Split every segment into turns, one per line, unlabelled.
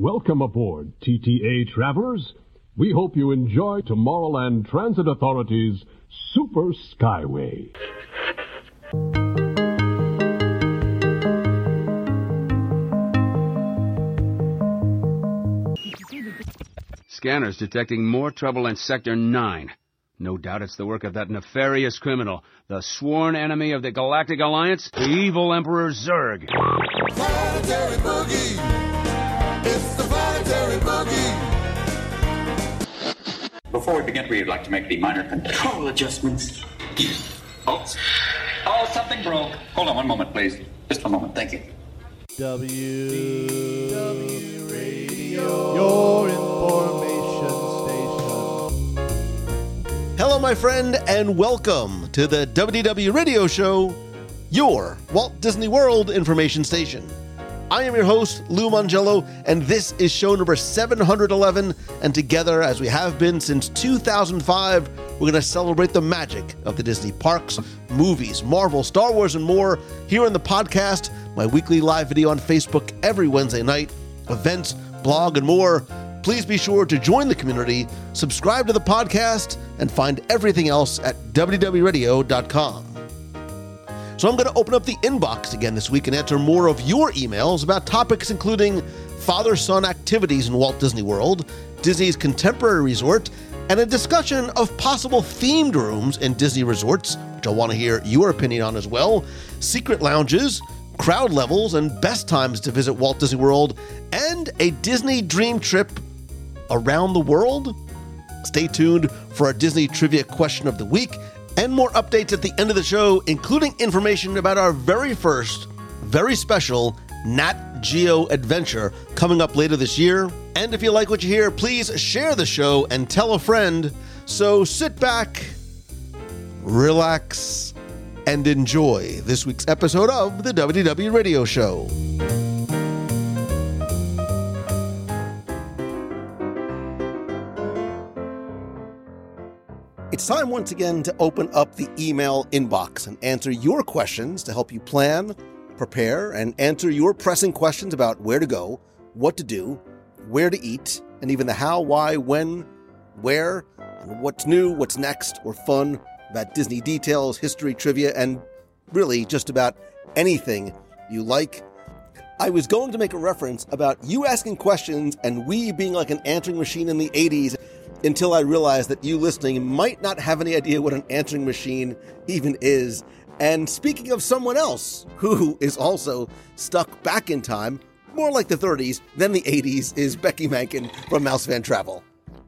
Welcome aboard, TTA travelers. We hope you enjoy Tomorrowland Transit Authority's Super Skyway.
Scanners detecting more trouble in Sector 9. No doubt it's the work of that nefarious criminal, the sworn enemy of the Galactic Alliance, the evil Emperor Zurg.
Before we begin, we'd like to make the minor control adjustments. Oh, oh, something broke. Hold on one moment, please. Just one moment. Thank you.
W W Radio, your information station.
Hello, my friend, and welcome to the WDW Radio Show, your Walt Disney World information station. I am your host, Lou Mongello, and this is show number 711. And together, as we have been since 2005, we're going to celebrate the magic of the Disney parks, movies, Marvel, Star Wars, and more here on the podcast, my weekly live video on Facebook every Wednesday night, events, blog, and more. Please be sure to join the community, subscribe to the podcast, and find everything else at WDWRadio.com. So I'm going to open up the inbox again this week and answer more of your emails about topics including father son activities in Walt Disney World, Disney's contemporary resort, and a discussion of possible themed rooms in Disney resorts, which I want to hear your opinion on as well, secret lounges, crowd levels, and best times to visit Walt Disney World, and a Disney dream trip around the world. Stay tuned for our Disney trivia question of the week and more updates at the end of the show, including information about our very first, very special Nat Geo adventure coming up later this year. And if you like what you hear, please share the show and tell a friend. So sit back, relax, and enjoy this week's episode of the WDW Radio Show. It's time once again to open up the email inbox and answer your questions to help you plan, prepare, and answer your pressing questions about where to go, what to do, where to eat, and even the how, why, when, where, and what's new, what's next, or fun about Disney details, history, trivia, and really just about anything you like. I was going to make a reference about you asking questions and we being like an answering machine in the 80s until I realized that you listening might not have any idea what an answering machine even is. And speaking of someone else who is also stuck back in time, more like the 30s than the 80s, is Becky Mankin from Mouse Fan Travel.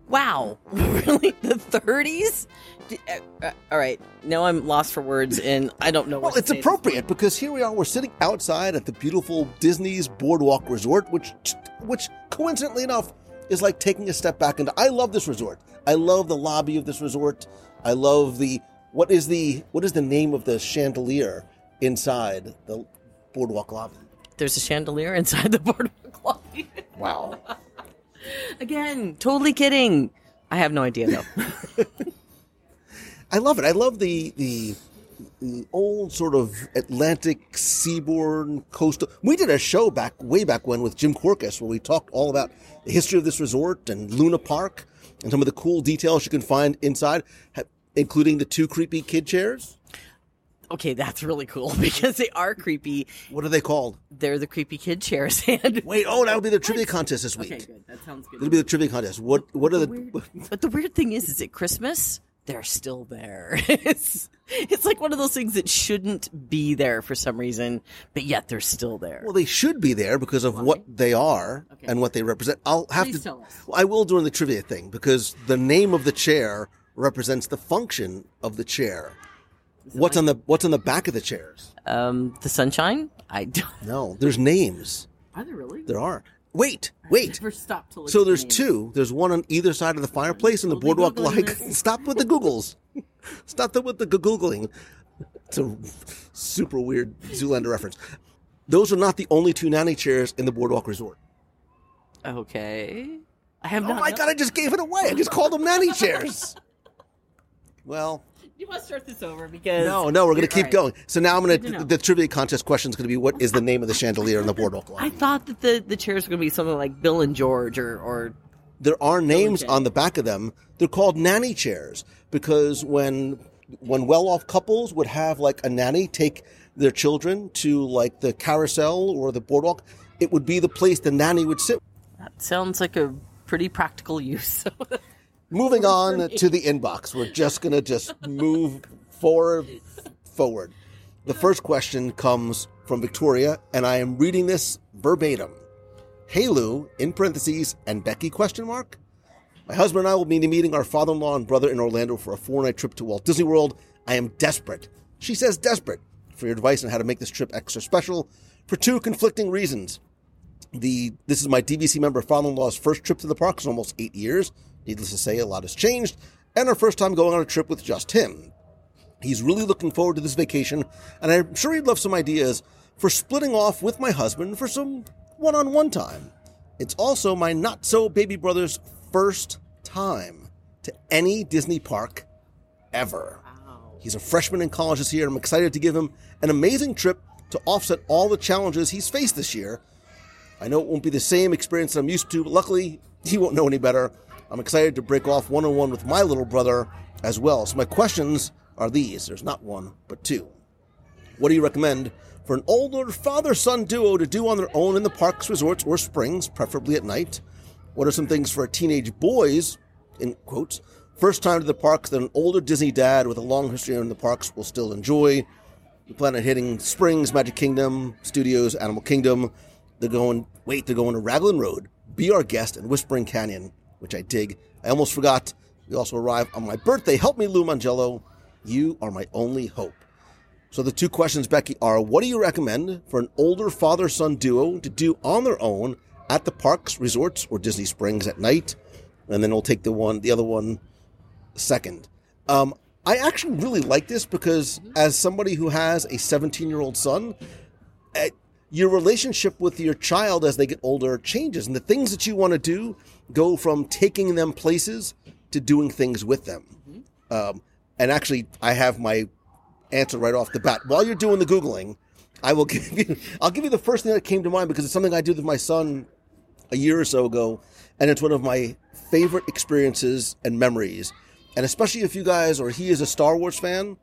Wow, really? The 30s? D- uh, uh, all right, now I'm lost for words, and I don't know.
Well, it's appropriate because here we are. We're sitting outside at the beautiful Disney's Boardwalk Resort, which, which coincidentally enough, is like taking a step back. And I love this resort. I love the lobby of this resort. I love the what is the what is the name of the chandelier inside the Boardwalk lobby?
There's a chandelier inside the boardwalk lobby.
Wow.
Again, totally kidding. I have no idea though.
I love it. I love the the the old sort of Atlantic seaboard coastal. We did a show back way back when with Jim Korkis where we talked all about the history of this resort and Luna Park and some of the cool details you can find inside, including the two creepy kid chairs.
okay, that's really cool because they are creepy.
What are they called?
They're the creepy kid chairs. And
Wait, oh, that'll be the trivia contest this week.
okay, good. That sounds good.
It'll be the trivia contest. What what are the
Weird- but the weird thing is, is it Christmas they're still there. it's it's like one of those things that shouldn't be there for some reason, but yet they're still there.
Well, they should be there because of what they are
Okay.
and what they represent. I'll have
Please
to.
tell us.
Well, I will during the trivia thing because the name of the chair represents the function of the chair. What's on the What's on the back of the chairs?
Um, the sunshine. I don't.
No, there's names.
Are there really?
There are. Wait, wait.
Never stop to look.
So there's
names.
two. There's one on either side of the fireplace, and the
Totally
boardwalk like.
this.
Stop with the googles. Stop the, with the googling. It's a super weird Zoolander reference. Those are not the only two nanny chairs in the boardwalk resort.
Okay. I have
Oh
not.
my
known-
god! I just gave it away. I just called them nanny chairs. Well,
You must start this over because
no, no, we're going to keep
right.
going. So now I'm going
to know.
the trivia contest question is going to be what is the name of the chandelier in the boardwalk
I thought that the, the chairs were going to be something like Bill and George or, or
There are names on the back of them. They're called nanny chairs because when when well-off couples would have like a nanny take their children to like the carousel or the boardwalk, it would be the place the nanny would sit.
that sounds like a pretty practical use.
Moving on to the inbox, we're just going to just move forward forward. The first question comes from Victoria, and I am reading this verbatim. Hey Lou, in parentheses, and Becky question mark. My husband and I will be meeting our father-in-law and brother in Orlando for a four-night trip to Walt Disney World. I am desperate. She says desperate for your advice on how to make this trip extra special for two conflicting reasons. The this is my DVC member father-in-law's first trip to the parks in almost eight years. Needless to say, a lot has changed, and our first time going on a trip with just him. He's really looking forward to this vacation, and I'm sure he'd love some ideas for splitting off with my husband for some one-on-one time. It's also my not so baby brother's first time to any Disney park ever. He's a freshman in college this year, and I'm excited to give him an amazing trip to offset all the challenges he's faced this year. I know it won't be the same experience that I'm used to, but luckily he won't know any better. I'm excited to break off one on one with my little brother as well. So my questions are these. There's not one, but two. What do you recommend for an older father son duo to do on their own in the parks, resorts, or springs, preferably at night? What are some things for a teenage boys, in quotes, first time to the parks that an older Disney dad with a long history in the parks will still enjoy? We plan on hitting Springs, Magic Kingdom, Studios, Animal Kingdom. They're going, wait, they're going to Raglan Road, Be Our Guest, and Whispering Canyon, which I dig. I almost forgot. We also arrive on my birthday. Help me, Lou Mongello. You are my only hope. So the two questions, Becky, are what do you recommend for an older father son duo to do on their own at the parks, resorts, or Disney Springs at night? And then we'll take the one, the other one second. Um, I actually really like this because as somebody who has a 17 year old son, your relationship with your child as they get older changes, and the things that you want to do go from taking them places to doing things with them. Um, and actually, I have my answer right off the bat. While you're doing the googling, I will give you. I'll give you the first thing that came to mind because it's something I did with my son a year or so ago, and it's one of my favorite experiences and memories. And especially if you guys or he is a Star Wars fan,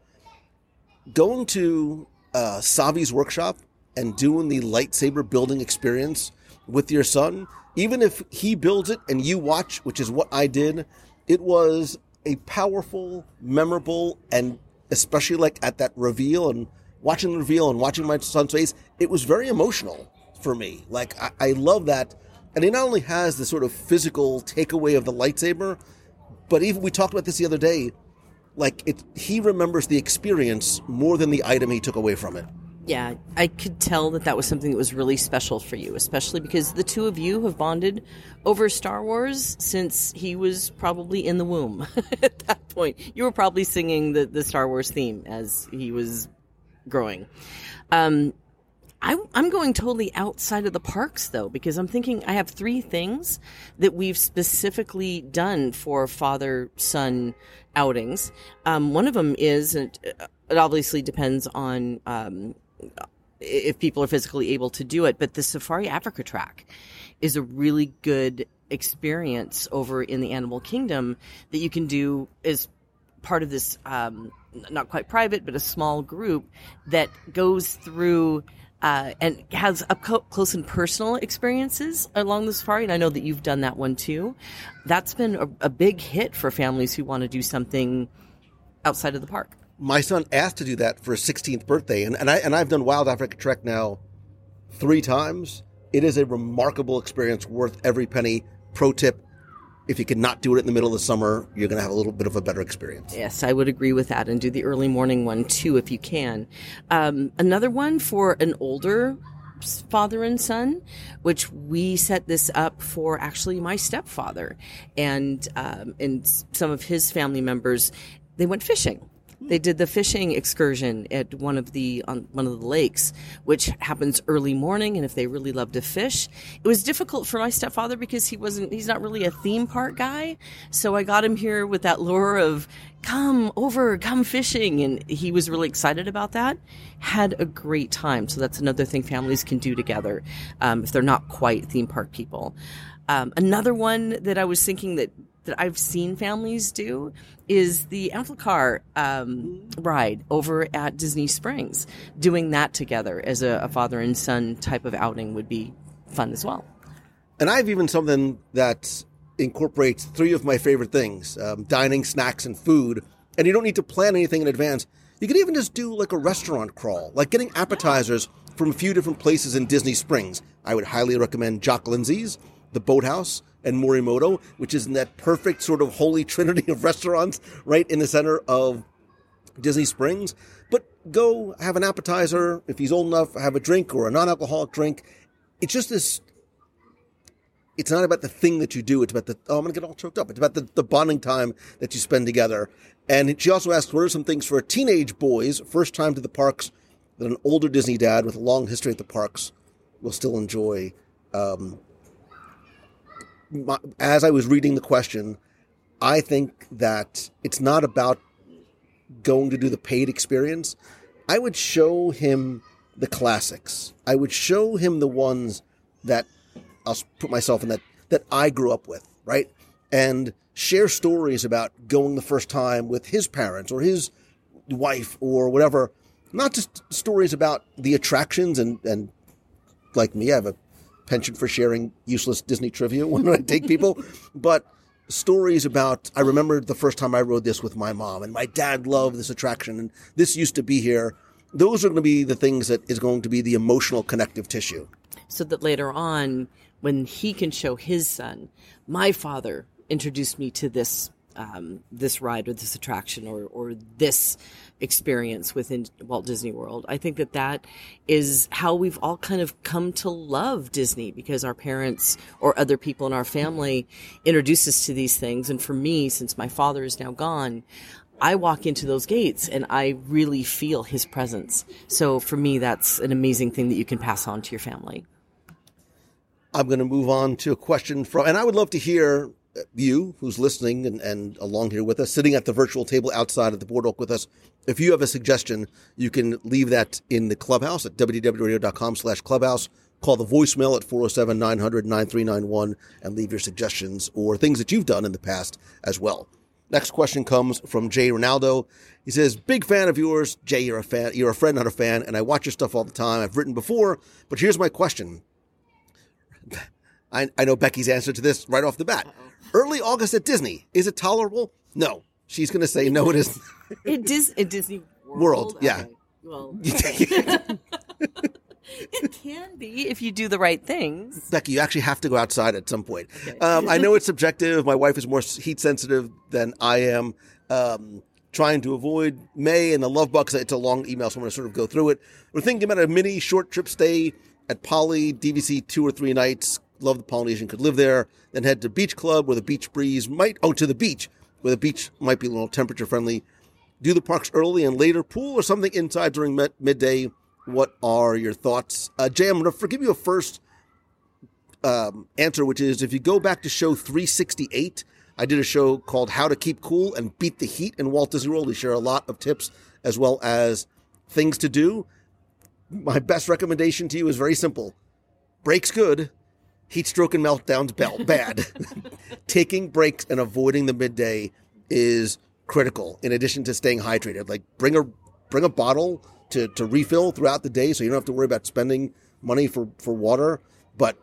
going to uh, Savi's workshop and doing the lightsaber building experience with your son, even if he builds it and you watch, which is what I did, it was a powerful, memorable, and especially like at that reveal and watching the reveal and watching my son's face, it was very emotional for me. Like I, I love that. And he not only has the sort of physical takeaway of the lightsaber, but even we talked about this the other day, like it he remembers the experience more than the item he took away from it.
Yeah, I could tell that that was something that was really special for you, especially because the two of you have bonded over Star Wars since he was probably in the womb. At that point, you were probably singing the, the Star Wars theme as he was growing. Um, I, I'm going totally outside of the parks though, because I'm thinking I have three things that we've specifically done for father son outings. Um, one of them is, uh, it obviously depends on um, if people are physically able to do it, but the Safari Africa Trek is a really good experience over in the animal kingdom that you can do as part of this um, not quite private but a small group that goes through uh, and has up close and personal experiences along the safari. And i know that you've done that one too. That's been a, a big hit for families who want to do something outside of the park
My son asked to do that for his 16th birthday, and, and I and I've done Wild Africa Trek now three times. It is a remarkable experience, worth every penny. Pro tip: if you cannot do it in the middle of the summer, you're going to have a little bit of a better experience.
Yes, I would agree with that, and do the early morning one too if you can. Um, another one for an older father and son, which we set this up for actually my stepfather and um, and some of his family members. They went fishing. They did the fishing excursion at one of the on one of the lakes, which happens early morning. And if they really love to fish, it was difficult for my stepfather because he wasn't. He's not really a theme park guy. So I got him here with that lure of come over, come fishing. And he was really excited about that. Had a great time. So that's another thing families can do together um, if they're not quite theme park people. Um, another one that I was thinking that that I've seen families do is the Amphicar um, ride over at Disney Springs. Doing that together as a, a father and son type of outing would be fun as well.
And I have even something that incorporates three of my favorite things um, dining, snacks, and food. And you don't need to plan anything in advance. You could even just do like a restaurant crawl, like getting appetizers from a few different places in Disney Springs. I would highly recommend Jock Lindsey's, the Boathouse, and Morimoto, which is in that perfect sort of holy trinity of restaurants right in the center of Disney Springs. But go have an appetizer. If he's old enough, have a drink or a non alcoholic drink. It's just this it's not about the thing that you do. It's about the, oh, I'm going to get all choked up. It's about the, the bonding time that you spend together. And she also asked, what are some things for teenage boys, first time to the parks, that an older Disney dad with a long history at the parks will still enjoy? Um, my, as I was reading the question, I think that it's not about going to do the paid experience. I would show him the classics. I would show him the ones that I'll put myself in that that I grew up with, right? And share stories about going the first time with his parents or his wife or whatever. Not just stories about the attractions and and like me, I have a penchant for sharing useless Disney trivia when I take people, but stories about I remember the first time I rode this with my mom and my dad loved this attraction and this used to be here. Those are going to be the things that is going to be the emotional connective tissue.
So that later on when he can show his son, my father introduced me to this um, this ride or this attraction or or this experience within Walt Disney World. I think that that is how we've all kind of come to love Disney because our parents or other people in our family introduced us to these things. And for me, since my father is now gone, I walk into those gates and I really feel his presence. So for me, that's an amazing thing that you can pass on to your family.
I'm going to move on to a question from, and I would love to hear you who's listening and, and along here with us, sitting at the virtual table outside of the boardwalk with us. If you have a suggestion, you can leave that in the clubhouse at WDWRadio.com slash clubhouse. Call the voicemail at 407 900 9391 and leave your suggestions or things that you've done in the past as well. Next question comes from Jay Ronaldo. He says, "Big fan of yours, Jay. You're a fan. You're a friend, not a fan, and I watch your stuff all the time. I've written before, but here's my question: I, I know Becky's answer to this right off the bat. Uh-oh. Early August at Disney, is it tolerable? No. She's going to say no, it isn't.
it is at Disney World.
World yeah. Okay.
Well, it can be if you do the right things.
Becky, you actually have to go outside at some point. Okay. Um, I know it's subjective. My wife is more heat sensitive than I am. Um, trying to avoid May and the love bugs. It's a long email, so I'm going to sort of go through it. We're thinking about a mini short trip stay at Poly, DVC two or three nights. Love the Polynesian, could live there. Then head to Beach Club where the beach breeze might, oh, to the beach where the beach might be a little temperature friendly. Do the parks early and later, pool or something inside during mid- midday. What are your thoughts? Uh, Jay, I'm going to forgive you a first um, answer, which is if you go back to show 368, I did a show called How to Keep Cool and Beat the Heat in Walt Disney World. We share a lot of tips as well as things to do my best recommendation to you is very simple. Breaks good, heat stroke and meltdowns bad. Taking breaks and avoiding the midday is critical in addition to staying hydrated. Like bring a bring a bottle to, to refill throughout the day so you don't have to worry about spending money for, for water. But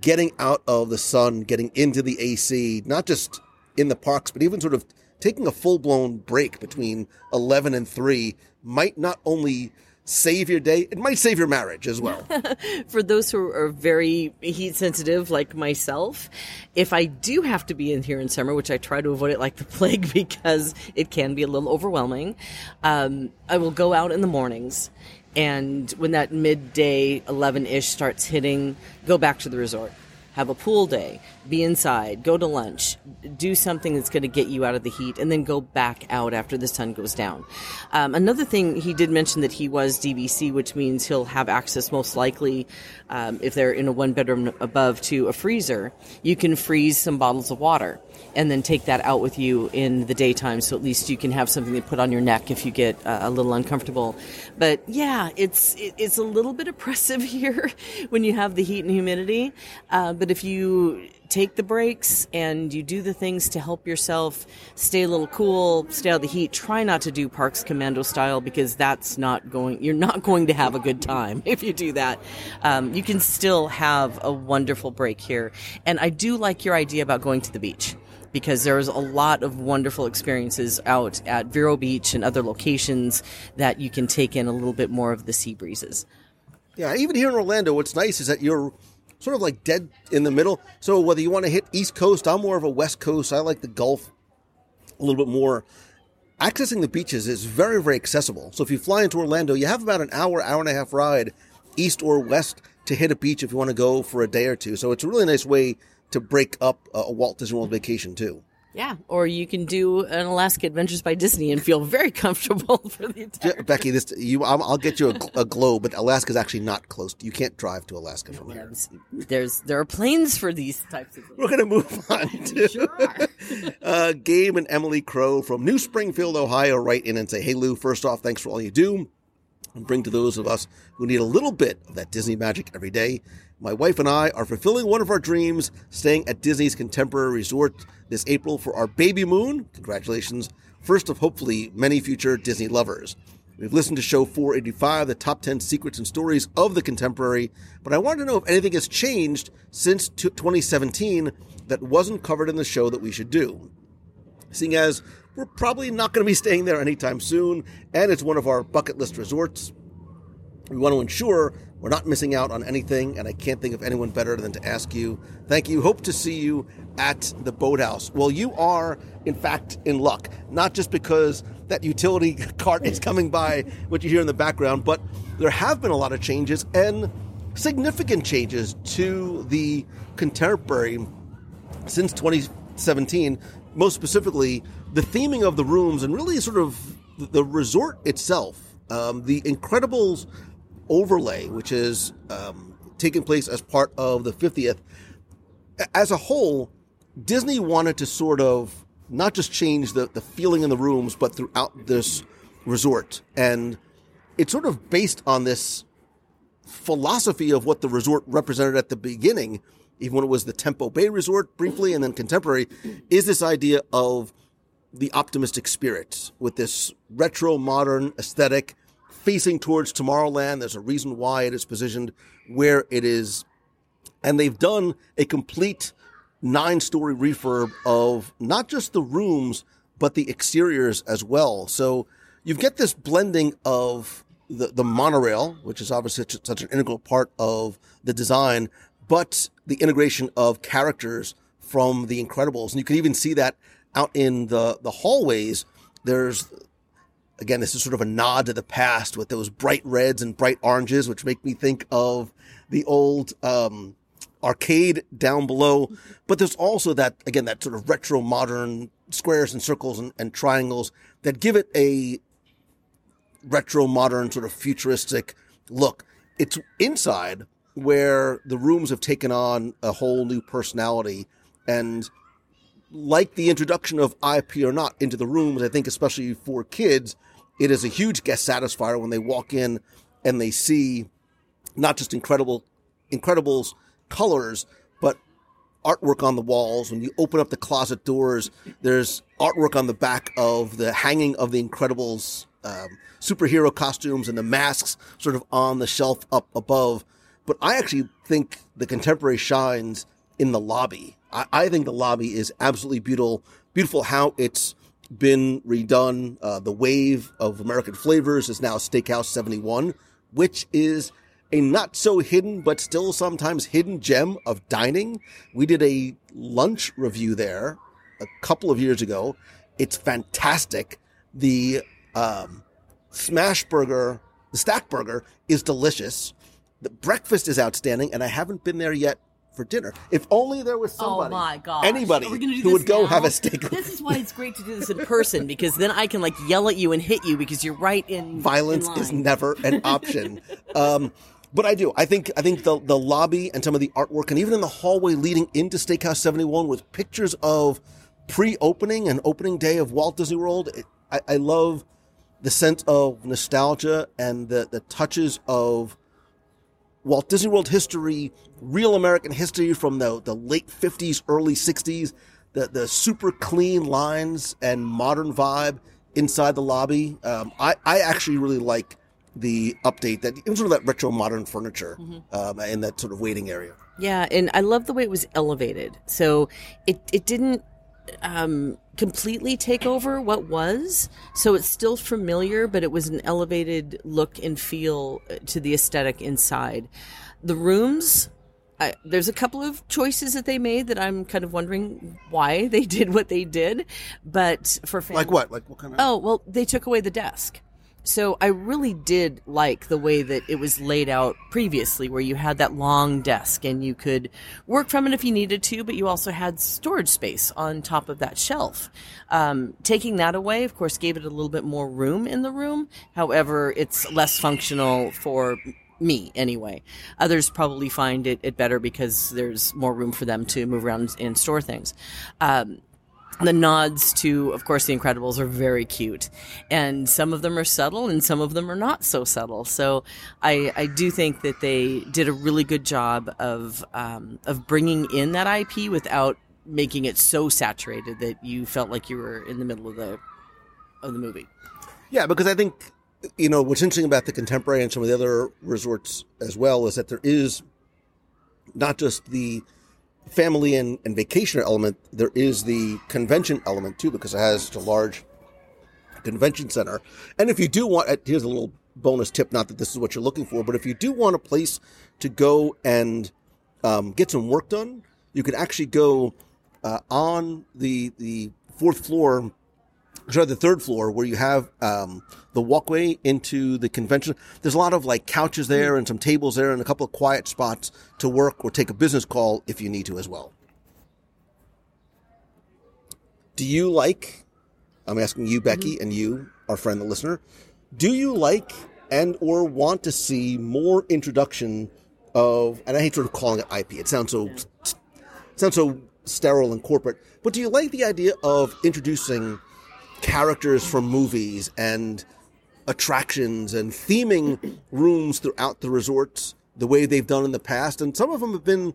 getting out of the sun, getting into the AC, not just in the parks, but even sort of taking a full blown break between 11 and 3 might not only save your day. It might save your marriage as well.
For those who are very heat sensitive, like myself, if I do have to be in here in summer, which I try to avoid it like the plague because it can be a little overwhelming, um, I will go out in the mornings. And when that midday 11 ish starts hitting, go back to the resort have a pool day, be inside, go to lunch, do something that's going to get you out of the heat, and then go back out after the sun goes down. Um, another thing he did mention that he was DVC, which means he'll have access most likely um, if they're in a one bedroom above to a freezer. You can freeze some bottles of water and then take that out with you in the daytime so at least you can have something to put on your neck if you get uh, a little uncomfortable but yeah it's it, it's a little bit oppressive here when you have the heat and humidity uh, but if you take the breaks and you do the things to help yourself stay a little cool, stay out of the heat. Try not to do Parks Commando style because that's not going. You're not going to have a good time if you do that. Um, you can still have a wonderful break here, and I do like your idea about going to the beach because there's a lot of wonderful experiences out at Vero Beach and other locations that you can take in a little bit more of the sea breezes.
Yeah, even here in Orlando, what's nice is that you're sort of like dead in the middle. So whether you want to hit East Coast, I'm more of a West Coast. I like the Gulf a little bit more. Accessing the beaches is very, very accessible. So if you fly into Orlando, you have about an hour, hour and a half ride east or west to hit a beach if you want to go for a day or two. So it's a really nice way to break up a Walt Disney World vacation too.
Yeah, or you can do an Alaska Adventures by Disney and feel very comfortable for the entire.
Yeah, Becky, this you, I'll, I'll get you a, a globe, but Alaska's actually not close. You can't drive to Alaska from here.
There's there are planes for these types of things.
We're going to move on to
Sure.
uh, Gabe and Emily Crow from New Springfield, Ohio, write in and say, "Hey Lou, first off, thanks for all you do." And bring to those of us who need a little bit of that Disney magic every day. My wife and I are fulfilling one of our dreams, staying at Disney's Contemporary Resort this April for our baby moon. Congratulations. First of hopefully many future Disney lovers. We've listened to show 485, the top 10 secrets and stories of the contemporary, but I wanted to know if anything has changed since 2017 that wasn't covered in the show that we should do. Seeing as we're probably not going to be staying there anytime soon, and it's one of our bucket list resorts, we want to ensure we're not missing out on anything, and I can't think of anyone better than to ask you. Thank you. Hope to see you at the boathouse. Well, you are, in fact, in luck. Not just because that utility cart is coming by, what you hear in the background, but there have been a lot of changes and significant changes to the contemporary since 2017. Most specifically, the theming of the rooms and really sort of the resort itself. Um, the Incredibles overlay, which is um, taking place as part of the 50th. As a whole, Disney wanted to sort of not just change the, the feeling in the rooms, but throughout this resort. And it's sort of based on this philosophy of what the resort represented at the beginning, even when it was the Tempo Bay Resort briefly and then contemporary, is this idea of the optimistic spirit with this retro modern aesthetic facing towards Tomorrowland. There's a reason why it is positioned where it is. And they've done a complete nine story refurb of not just the rooms, but the exteriors as well. So you get this blending of the, the monorail, which is obviously such, an integral part of the design, but the integration of characters from the Incredibles. And you can even see that out in the, the hallways. There's again, this is sort of a nod to the past with those bright reds and bright oranges, which make me think of the old um, arcade down below. But there's also that, again, that sort of retro modern squares and circles and, and triangles that give it a retro modern sort of futuristic look. It's inside where the rooms have taken on a whole new personality and like the introduction of IP or not into the rooms, I think especially for kids, it is a huge guest satisfier when they walk in and they see not just incredible, Incredibles colors, but artwork on the walls. When you open up the closet doors, there's artwork on the back of the hanging of the Incredibles um, superhero costumes and the masks sort of on the shelf up above. But I actually think the contemporary shines in the lobby. I, I think the lobby is absolutely beautiful. Beautiful how it's been redone. Uh, the wave of American flavors is now Steakhouse 71, which is a not so hidden, but still sometimes hidden gem of dining. We did a lunch review there a couple of years ago. It's fantastic. The um, smash burger, the stack burger is delicious. The breakfast is outstanding, and I haven't been there yet for dinner. If only there was somebody,
Oh
somebody,
my gosh.
anybody
Are we gonna do
who would go have a steak.
This is why it's great to do this in person because then I can like yell at you and hit you because you're right in
violence
in
is never an option. um, but I do. I think I think the the lobby and some of the artwork, and even in the hallway leading into Steakhouse Seventy One, with pictures of pre-opening and opening day of Walt Disney World. It, I, I love the sense of nostalgia and the the touches of Walt Disney World history, real American history from the, the late 50s, early 60s, the, the super clean lines and modern vibe inside the lobby. Um, I, I actually really like the update that sort of that retro modern furniture um, in that sort of waiting area.
Yeah, and I love the way it was elevated. So it it didn't um, completely take over what was. So it's still familiar, but it was an elevated look and feel uh, to the aesthetic inside. The rooms. I, there's a couple of choices that they made that I'm kind of wondering why they did what they did, but for
Like what? Like what kind of?
Oh, well, they took away the desk. So I really did like the way that it was laid out previously, where you had that long desk and you could work from it if you needed to, but you also had storage space on top of that shelf. Um, taking that away, of course, gave it a little bit more room in the room. However, it's less functional for me anyway. Others probably find it, it better because there's more room for them to move around and store things. Um, the nods to, of course, The Incredibles are very cute, and some of them are subtle, and some of them are not so subtle. So, I, I do think that they did a really good job of um, of bringing in that IP without making it so saturated that you felt like you were in the middle of the of the movie.
Yeah, because I think you know what's interesting about the contemporary and some of the other resorts as well is that there is not just the family and, and vacation element, there is the convention element too, because it has such a large convention center. And if you do want, here's a little bonus tip, not that this is what you're looking for, but if you do want a place to go and um, get some work done, you can actually go uh, on the the fourth floor sorry, the third floor where you have um, the walkway into the convention. There's a lot of like couches there and some tables there and a couple of quiet spots to work or take a business call if you need to as well. Do you like? I'm asking you, Becky, and you, our friend, the listener. Do you like and or want to see more introduction of? And I hate sort of calling it IP. It sounds so it sounds so sterile and corporate. But do you like the idea of introducing characters from movies and attractions and theming rooms throughout the resorts the way they've done in the past. And some of them have been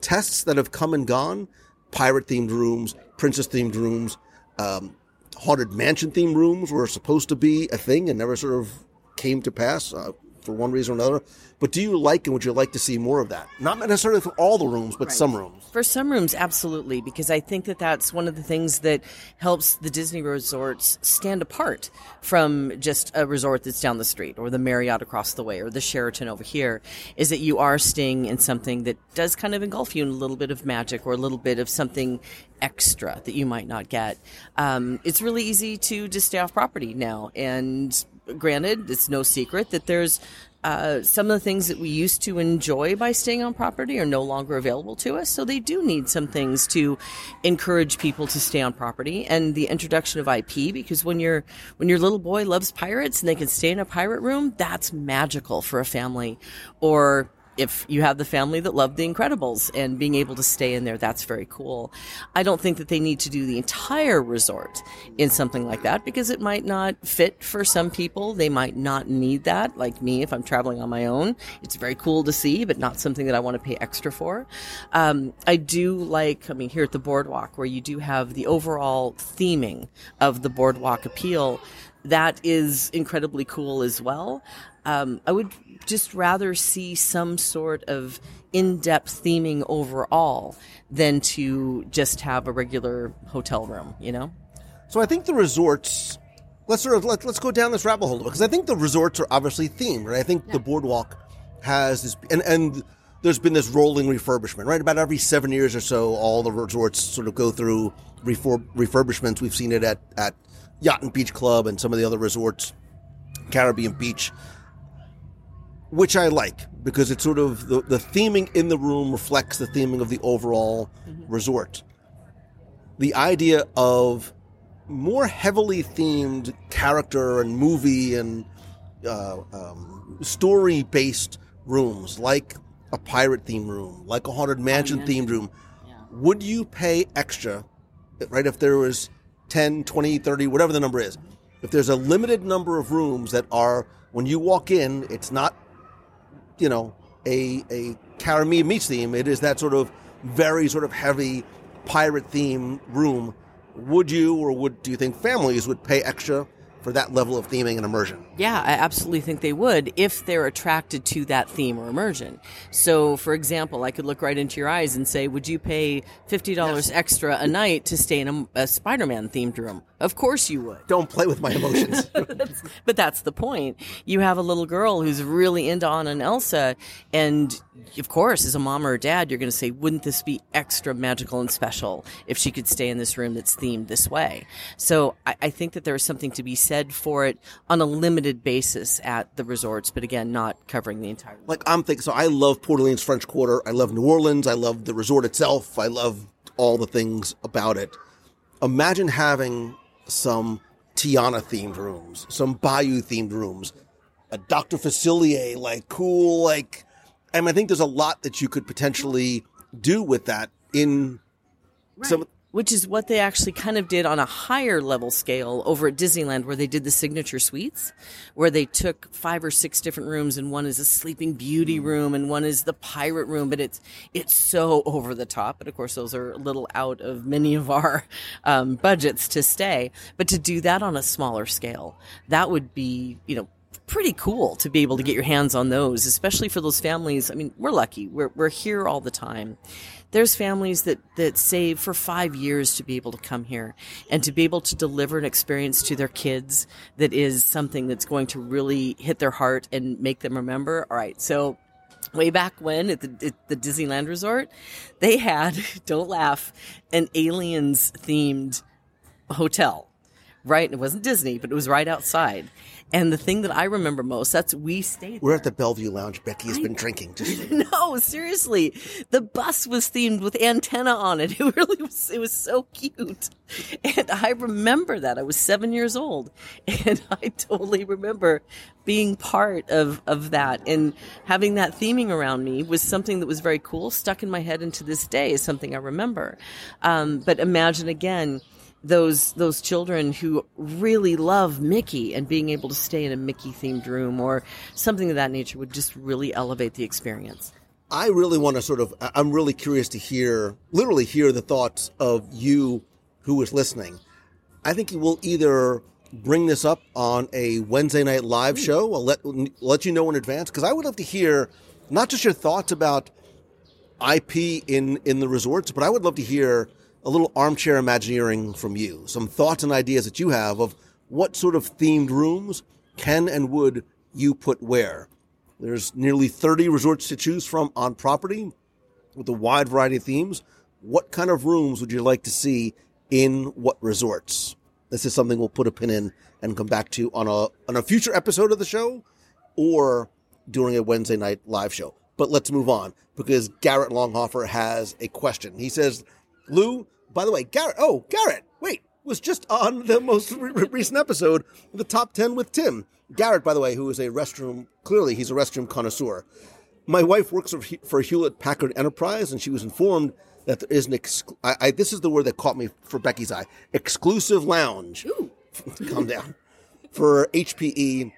tests that have come and gone pirate themed rooms, princess themed rooms, um, haunted mansion themed rooms were supposed to be a thing and never sort of came to pass uh, for one reason or another. But do you like and would you like to see more of that? Not necessarily for all the rooms, but some rooms.
For some rooms, absolutely, because I think that that's one of the things that helps the Disney resorts stand apart from just a resort that's down the street or the Marriott across the way or the Sheraton over here, is that you are staying in something that does kind of engulf you in a little bit of magic or a little bit of something extra that you might not get. Um, it's really easy to just stay off property now. And granted, it's no secret that there's uh, some of the things that we used to enjoy by staying on property are no longer available to us. So they do need some things to encourage people to stay on property and the introduction of IP because when your when your little boy loves pirates and they can stay in a pirate room, that's magical for a family. Or if you have the family that loved The Incredibles and being able to stay in there, that's very cool. I don't think that they need to do the entire resort in something like that because it might not fit for some people. They might not need that. Like me, if I'm traveling on my own, it's very cool to see, but not something that I want to pay extra for. Um, I do like, I mean, here at the boardwalk where you do have the overall theming of the boardwalk appeal. That is incredibly cool as well. Um, I would just rather see some sort of in-depth theming overall than to just have a regular hotel room, you know?
So I think the resorts. Let's sort of let, let's go down this rabbit hole because I think the resorts are obviously themed, right? I think the boardwalk has this, and and there's been this rolling refurbishment, right? About every seven years or so, all the resorts sort of go through refurb, refurbishments. We've seen it at at Yacht and Beach Club and some of the other resorts, Caribbean Beach. Which I like because it's sort of the, the theming in the room reflects the theming of the overall resort. The idea of more heavily themed character and movie and uh, um, story based rooms, like a pirate themed room, like a haunted mansion themed room, would you pay extra, right? If there was 10, 20, 30, whatever the number is, if there's a limited number of rooms that are, when you walk in, it's not, you know, a, a Caramia meets theme, it is that sort of very sort of heavy pirate theme room. Would you or would do you think families would pay extra for that level of theming and immersion?
Yeah, I absolutely think they would if they're attracted to that theme or immersion. So, for example, I could look right into your eyes and say, Would you pay $50 extra a night to stay in a, a Spider Man themed room? Of course you would.
Don't play with my emotions.
But that's the point. You have a little girl who's really into Anna and Elsa, and of course, as a mom or a dad, you're going to say, wouldn't this be extra magical and special if she could stay in this room that's themed this way? So I, I think that there's something to be said for it on a limited basis at the resorts, but again, not covering the entire.
like I'm thinking, so I love Port Orleans French Quarter. I love New Orleans. I love the resort itself. I love all the things about it. Imagine having some Tiana themed rooms, some Bayou themed rooms, a Dr. Facilier, like cool, like, and I think there's a lot that you could potentially do with that in some.
Which is what they actually kind of did on a higher level scale over at Disneyland, where they did the signature suites, where they took five or six different rooms, and one is a Sleeping Beauty room, and one is the pirate room. But it's it's so over the top. But of course, those are a little out of many of our um, budgets to stay. But to do that on a smaller scale, that would be you know pretty cool to be able to get your hands on those, especially for those families. I mean, we're lucky. We're, we're here all the time. There's families that, that save for five years to be able to come here and to be able to deliver an experience to their kids that is something that's going to really hit their heart and make them remember. All right. So way back when at the, at the Disneyland Resort, they had, don't laugh, an aliens themed hotel right? It wasn't Disney, but it was right outside. And the thing that I remember most, that's we stayed.
We're at the Belle Vue Lounge. Becky has been drinking. Just
no, seriously, the bus was themed with antenna on it. It really was. It was so cute, and I remember that. I was seven years old, and I totally remember being part of of that and having that theming around me was something that was very cool. Stuck in my head, and to this day is something I remember. Um, but imagine again those those children who really love Mickey and being able to stay in a Mickey themed room or something of that nature would just really elevate the experience.
I really want to sort of, I'm really curious to hear, literally hear the thoughts of you who is listening. I think you will either bring this up on a Wednesday night live hmm. show. I'll let, let you know in advance because I would love to hear not just your thoughts about IP in, in the resorts, but I would love to hear a little armchair imagineering from you. Some thoughts and ideas that you have of what sort of themed rooms can and would you put where. There's nearly 30 resorts to choose from on property with a wide variety of themes. What kind of rooms would you like to see in what resorts? This is something we'll put a pin in and come back to on a on a future episode of the show or during a Wednesday night live show. But let's move on because Garrett Longhofer has a question. He says, Lou, by the way, Garrett, oh, Garrett, wait, was just on the most re- re- recent episode, the top 10 with Tim. Garrett, by the way, who is a restroom, clearly he's a restroom connoisseur. My wife works for, for Hewlett Packard Enterprise, and she was informed that there is an, ex- I, I, this is the word that caught me for Becky's eye, exclusive lounge. Calm down. For HPE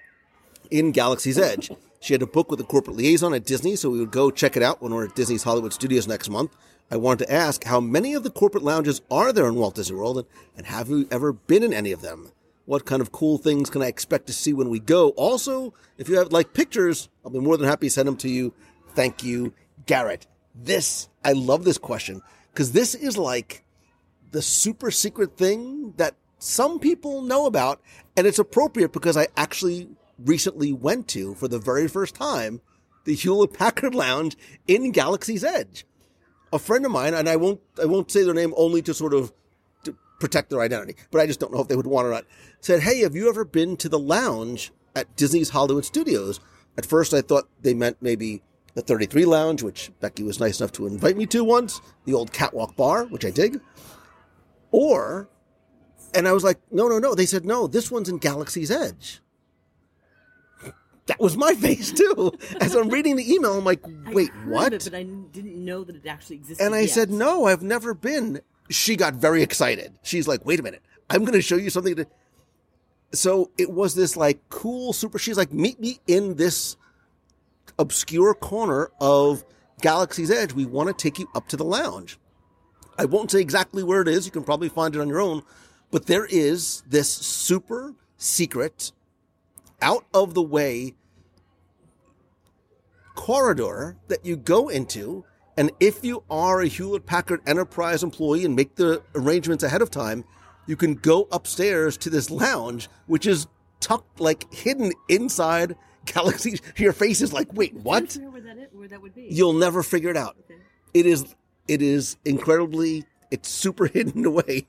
in Galaxy's Edge. She had to book with a corporate liaison at Disney, so we would go check it out when we're at Disney's Hollywood Studios next month. I wanted to ask how many of the corporate lounges are there in Walt Disney World, and, and have you ever been in any of them? What kind of cool things can I expect to see when we go? Also, if you have like pictures, I'll be more than happy to send them to you. Thank you, Garrett. This, I love this question because this is like the super secret thing that some people know about, and it's appropriate because I actually recently went to for the very first time the Hewlett Packard Lounge in Galaxy's Edge. A friend of mine, and I won't I won't say their name only to sort of to protect their identity, but I just don't know if they would want or not. Said, "Hey, have you ever been to the lounge at Disney's Hollywood Studios?" At first, I thought they meant maybe the 33 Lounge, which Becky was nice enough to invite me to once, the old Catwalk Bar, which I dig. Or, and I was like, no, no, no. They said, no, this one's in Galaxy's Edge. That was my face too. As I'm reading the email, I'm like, wait, what?
it, but I didn't know that it actually existed.
And I
yet.
said, no, I've never been. She got very excited. She's like, wait a minute. I'm going to show you something. To... So it was this like cool super. She's like, meet me in this obscure corner of Galaxy's Edge. We want to take you up to the lounge. I won't say exactly where it is. You can probably find it on your own. But there is this super secret, out of the way corridor that you go into. And if you are a Hewlett Packard Enterprise employee and make the arrangements ahead of time, you can go upstairs to this lounge, which is tucked, like hidden inside Galaxy. Your face is like, wait, what?
where that, is, where that would be.
You'll never figure it out. It is, it is incredibly, it's super hidden away.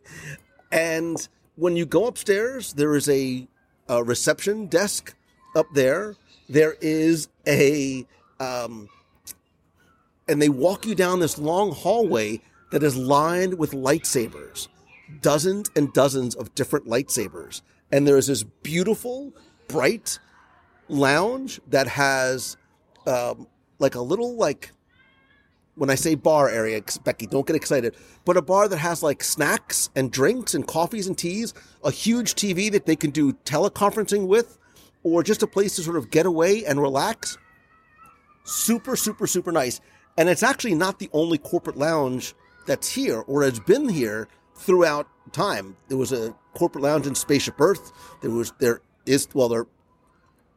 And when you go upstairs, there is a, a reception desk up there. There is a, um, and they walk you down this long hallway that is lined with lightsabers, dozens and dozens of different lightsabers. And there is this beautiful, bright lounge that has um, like a little like when I say bar area, Becky, don't get excited, but a bar that has like snacks and drinks and coffees and teas, a huge TV that they can do teleconferencing with, or just a place to sort of get away and relax. Super, super, super nice. And it's actually not the only corporate lounge that's here or has been here throughout time. There was a corporate lounge in Spaceship Earth. There was, there is, well, there,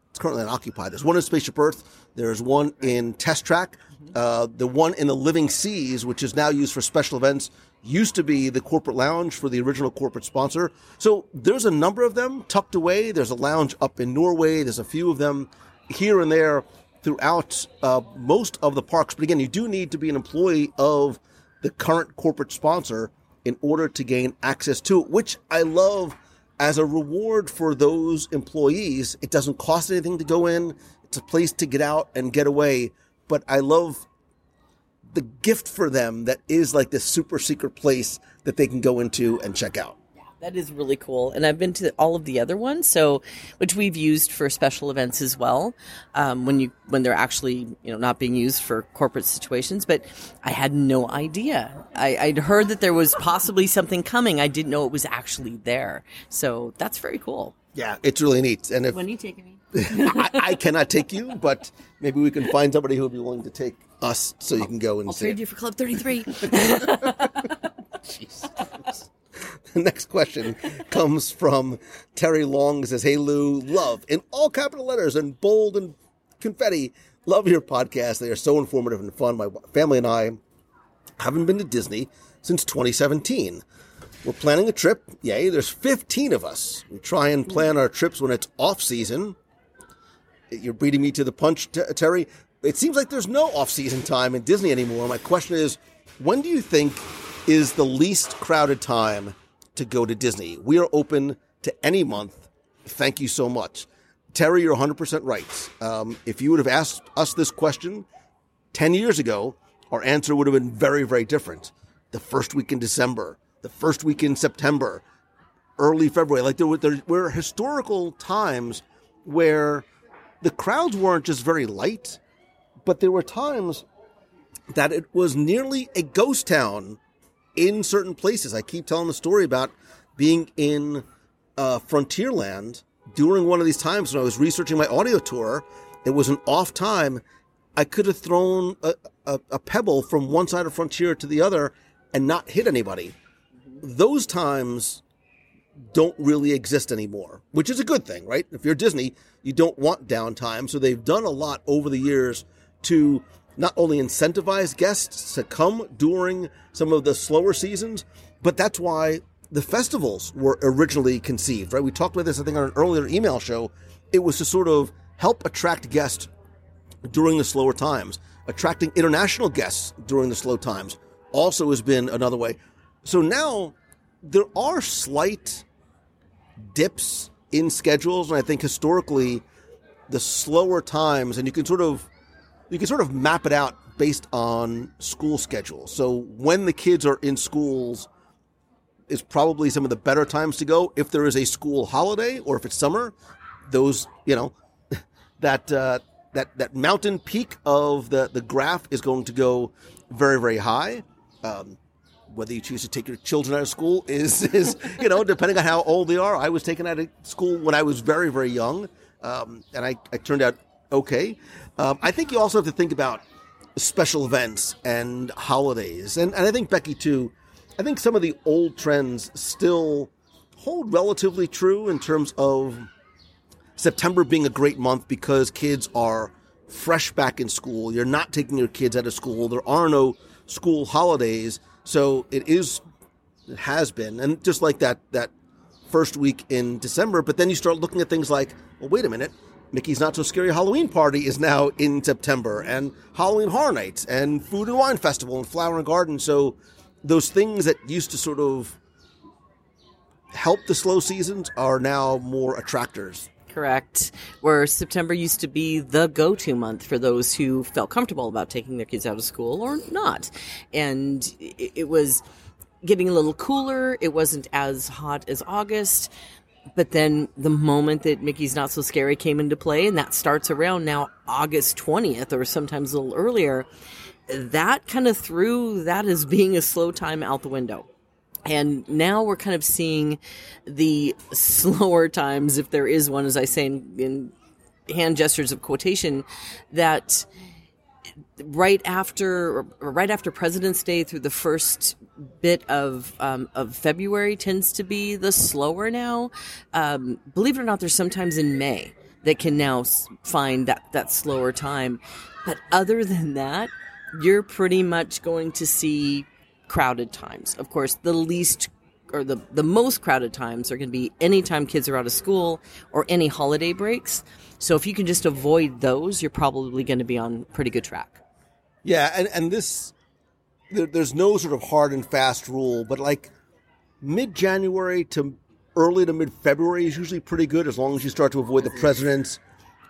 it's currently unoccupied. There's one in Spaceship Earth. There's one in Test Track. Uh, the one in the Living Seas, which is now used for special events, used to be the corporate lounge for the original corporate sponsor. So there's a number of them tucked away. There's a lounge up in Norway. There's a few of them here and there throughout uh, most of the parks. But again, you do need to be an employee of the current corporate sponsor in order to gain access to it, which I love as a reward for those employees. It doesn't cost anything to go in. It's a place to get out and get away. But I love the gift for them that is like this super secret place that they can go into and check out.
That is really cool. And I've been to all of the other ones, so which we've used for special events as well. Um, when you when they're actually you know not being used for corporate situations, but I had no idea. I, I'd heard that there was possibly something coming. I didn't know it was actually there. So that's very cool.
Yeah, it's really neat. And if
When are you taking me?
I, I cannot take you, but maybe we can find somebody who would be willing to take us so you can go and
I'll
see.
trade
it.
you for Club Thirty Three.
The next question comes from Terry Long. It says, Hey Lou, love in all capital letters and bold and confetti. Love your podcast. They are so informative and fun. My family and I haven't been to Disney since 2017. We're planning a trip. Yay, there's 15 of us. We try and plan our trips when it's off season. You're beating me to the punch, T- Terry. It seems like there's no off season time in Disney anymore. My question is, when do you think is the least crowded time to go to Disney? We are open to any month. Thank you so much. Terry, you're 100% right. Um, if you would have asked us this question 10 years ago, our answer would have been very, very different. The first week in December, the first week in September, early February. Like there were, there were historical times where the crowds weren't just very light, but there were times that it was nearly a ghost town in certain places. I keep telling the story about being in uh, Frontierland during one of these times when I was researching my audio tour. It was an off time. I could have thrown a, a, a pebble from one side of Frontier to the other and not hit anybody. Those times don't really exist anymore, which is a good thing, right? If you're Disney, you don't want downtime. So they've done a lot over the years to not only incentivize guests to come during some of the slower seasons, but that's why the festivals were originally conceived, right? We talked about this, I think, on an earlier email show. It was to sort of help attract guests during the slower times. Attracting international guests during the slow times also has been another way. So now there are slight dips in schedules, and I think historically the slower times, and you can sort of you can sort of map it out based on school schedules. So when the kids are in schools is probably some of the better times to go. If there is a school holiday or if it's summer, those you know that uh, that that mountain peak of the the graph is going to go very very high. Um, whether you choose to take your children out of school is is you know depending on how old they are. I was taken out of school when I was very very young, um, and I, I turned out okay. Um, I think you also have to think about special events and holidays, and and I think Becky too. I think some of the old trends still hold relatively true in terms of September being a great month because kids are fresh back in school. You're not taking your kids out of school. There are no school holidays. So it is, it has been. And just like that, that first week in December, but then you start looking at things like, well, wait a minute. Mickey's Not So Scary Halloween Party is now in September, and Halloween Horror Nights, and Food and Wine Festival, and Flower and Garden. So those things that used to sort of help the slow seasons are now more attractors.
Correct. Where September used to be the go to month for those who felt comfortable about taking their kids out of school or not. And it, it was getting a little cooler. It wasn't as hot as August. But then the moment that Mickey's Not So Scary came into play, and that starts around now August 20th or sometimes a little earlier, that kind of threw that as being a slow time out the window. And now we're kind of seeing the slower times, if there is one, as I say in, in hand gestures of quotation, that right after right after President's Day through the first bit of um, of February tends to be the slower now. Um, believe it or not, there's sometimes in May that can now find that that slower time. But other than that, you're pretty much going to see crowded times. Of course, the least or the, the most crowded times are going to be anytime kids are out of school or any holiday breaks. So if you can just avoid those, you're probably going to be on pretty good track.
Yeah, and and this there, there's no sort of hard and fast rule, but like mid January to early to mid February is usually pretty good as long as you start to avoid the presidents.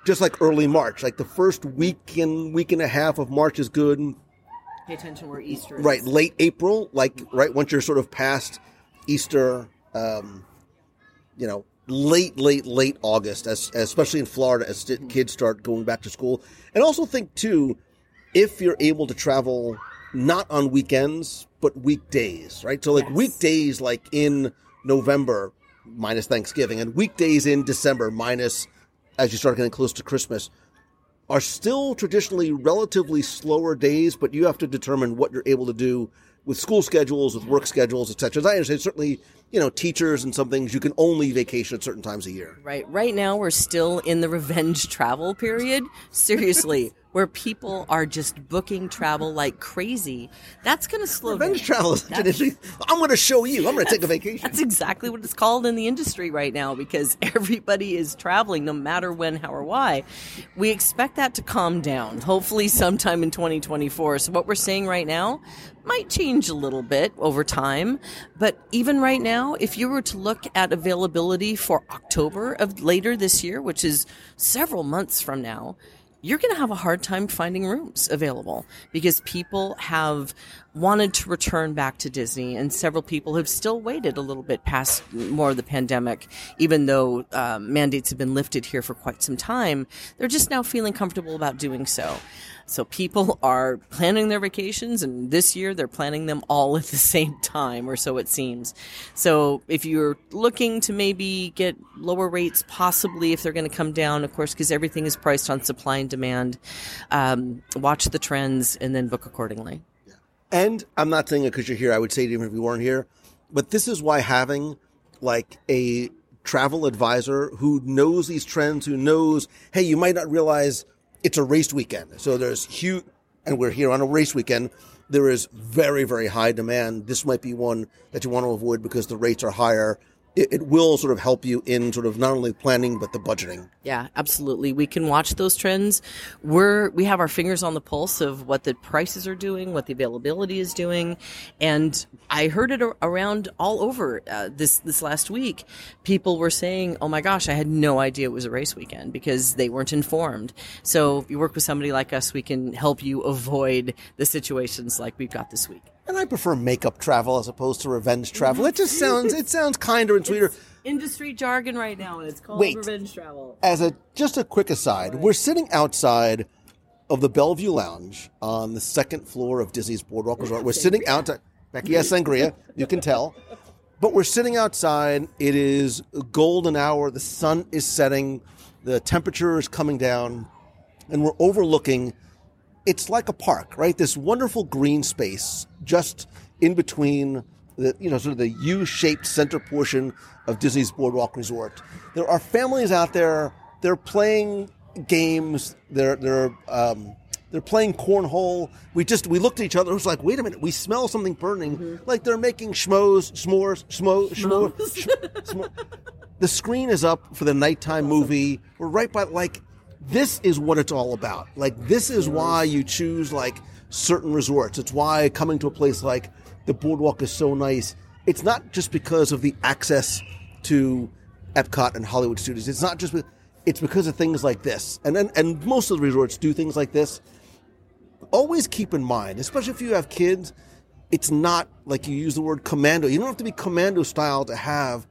Just like early March, like the first week and week and a half of March is good.
Pay attention where Easter is.
Right, late April, like right once you're sort of past Easter, um, you know, late, late, late August, as, especially in Florida, as st- kids start going back to school. And also think too, if you're able to travel not on weekends but weekdays, right? So like
Yes.
weekdays, like in November minus Thanksgiving, and weekdays in December minus as you start getting close to Christmas are still traditionally relatively slower days, but you have to determine what you're able to do with school schedules, with work schedules, etc. As I understand, certainly, you know, teachers and some things you can only vacation at certain times a year.
Right. Right now, we're still in the revenge travel period. Seriously, where people are just booking travel like crazy. That's going to slow
Revenge
down.
travel is such an issue. I'm going to show you. I'm going to take a vacation.
That's exactly what it's called in the industry right now because everybody is traveling no matter when, how, or why. We expect that to calm down, hopefully sometime in 2024. So what we're seeing right now might change a little bit over time. But even right now, if you were to look at availability for October of later this year, which is several months from now, you're going to have a hard time finding rooms available because people have wanted to return back to Disney, and several people have still waited a little bit past more of the pandemic, even though um, mandates have been lifted here for quite some time. They're just now feeling comfortable about doing so. So people are planning their vacations, and this year they're planning them all at the same time, or so it seems. So if you're looking to maybe get lower rates, possibly if they're going to come down, of course, because everything is priced on supply and demand, um, watch the trends and then book accordingly.
And I'm not saying it because you're here. I would say it even if you weren't here. But this is why having like a travel advisor who knows these trends, who knows, hey, you might not realize it's a race weekend. So there's huge, and we're here on a race weekend. There is very, very high demand. This might be one that you want to avoid because the rates are higher. It, it will sort of help you in sort of not only planning but the budgeting.
Yeah, absolutely. We can watch those trends. We're we have our fingers on the pulse of what the prices are doing, what the availability is doing, and I heard it around all over uh, this this last week. People were saying, "Oh my gosh, I had no idea it was a race weekend because they weren't informed." So, if you work with somebody like us, we can help you avoid the situations like we've got this week.
And I prefer makeup travel as opposed to revenge travel. It just mm-hmm. sounds it sounds kinder and sweeter.
Industry jargon right now, and it's called
Wait.
revenge travel.
As a just a quick aside, we're sitting outside of the Belle Vue Lounge on the second floor of Disney's Boardwalk Resort. We're sitting outside. Becky has sangria, you can tell. But we're sitting outside. It is a golden hour. The sun is setting. The temperature is coming down, and we're overlooking. It's like a park, right? This wonderful green space just in between the you know sort of the U-shaped center portion of Disney's Boardwalk Resort. There are families out there. They're playing games. They're they're um, they're playing cornhole. We just we looked at each other. It was like, wait a minute, we smell something burning. Like they're making schmoes, s'mores, schmo, schmo, smo- The screen is up for the nighttime movie. We're right by like this is what it's all about. Like this is why you choose like certain resorts. It's why coming to a place like the boardwalk is so nice. It's not just because of the access to Epcot and Hollywood Studios. It's not just. It's because of things like this, and then and most of the resorts do things like this. Always keep in mind, especially if you have kids, it's not like you use the word commando. You don't have to be commando style to have